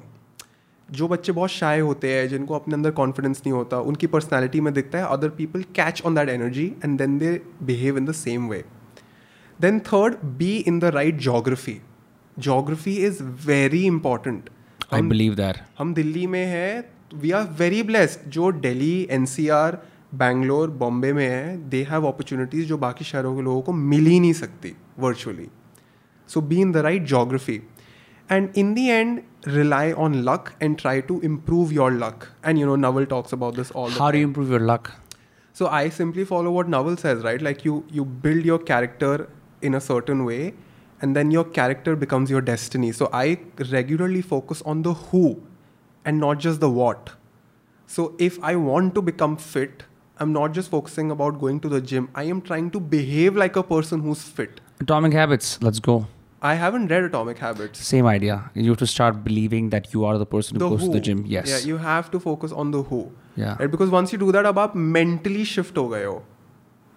जो बच्चे बहुत शाय होते हैं जिनको अपने अंदर confidence नहीं होता उनकी पर्सनैलिटी में दिखता है other people catch on that energy and then they behave in the same way then third be in the right geography geography is very important i believe that हम दिल्ली में है वी आर वेरी ब्लेस्ड जो Delhi NCR Bangalore Bombay में है they have opportunities जो बाकी शहरों के लोगों को मिल ही नहीं सकती virtually so be in the right geography and in the and rely on luck and try to improve your luck and you know Naval talks about this all how you improve your luck so I simply follow what Naval as right like you you build your character in a certain way and then your character becomes your destiny so I regularly focus on the who and not just the what. So if I want to become fit, I'm not just focusing about going to the gym. I am trying to behave like a person who's fit. Atomic Habits. Let's go. I haven't read Atomic Habits. Same idea. You have to start believing that you are the person the who goes who. to the gym. Yes. Yeah, you have to focus on the who. Yeah. Right? Because once you do that, abap mentally shift ho ho.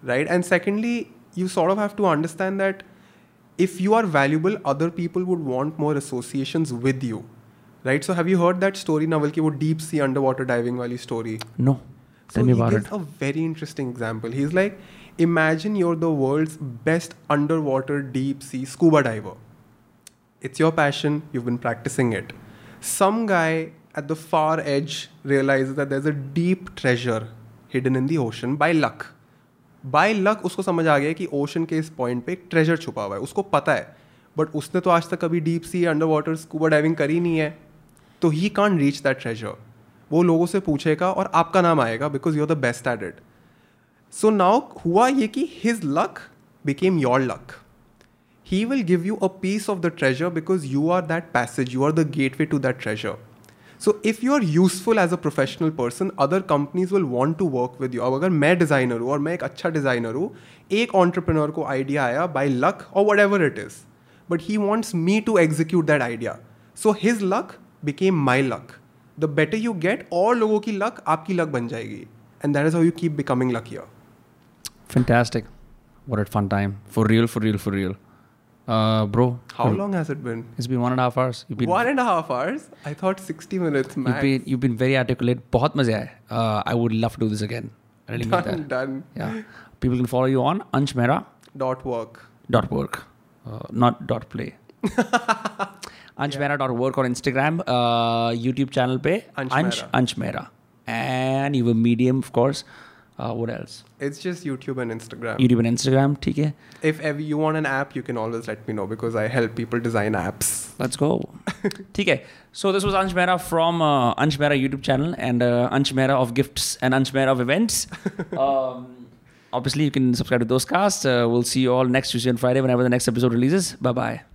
Right? And secondly, you sort of have to understand that if you are valuable, other people would want more associations with you. Right so have you heard that story Naval की वो deep sea underwater diving वाली story no very interesting example he is like imagine your the world's best underwater deep sea scuba diver it's your passion you been practicing it some guy at the far edge realize that there is a deep treasure hidden in the ocean by luck by luck उसको समझ आ गया कि ocean के इस point पर एक treasure छुपा हुआ है। उसको पता है। बट उसने तो आज तक कभी deep sea underwater scuba diving करी नहीं है। तो he can't reach that treasure वो लोगों से पूछेगा और आपका नाम आएगा because you are the best at it so now हुआ ये कि his luck became your luck he will give you a piece of the treasure because you are that passage, you are the gateway to that treasure. So if you are useful as a professional person, other companies will want to work with you. अब अगर मैं designer हूँ और मैं एक अच्छा designer हूँ एक ऑन्टरप्रेनर को आइडिया आया बाय लक और whatever it is but he wants me to execute that idea so his luck Became my luck the better you get और लोगों की लक आपकी लक बन जाएगी and that is how you keep becoming luckier fantastic what a fun time for real for real for real uh bro How long has it been? it's been one and a half hours you've been One and a half hours? I thought 60 minutes You've max. been, you've been very articulate. बहुत मजे आए. Uh, I would love to do this again. I really mean done, that. done. Yeah. People can follow you on anshmehra Dot work. dot work, uh, not dot play. *laughs* anshmehra.work on Instagram, uh, YouTube channel pe Ansh Ansh Mehra. Ansh Mehra. And you have a Medium, of course. Uh, what else? It's just YouTube and Instagram. YouTube and Instagram, ठीक है? if ever you want an app, you can always let me know because I help people design apps. Let's go. *laughs* ठीक है. So this was Ansh Mehra from uh, Ansh Mehra YouTube channel and uh, Ansh Mehra of gifts and Ansh Mehra of events. *laughs* um, obviously, you can subscribe to those casts. Uh, we'll see you all next Tuesday and Friday whenever the next episode releases. Bye bye.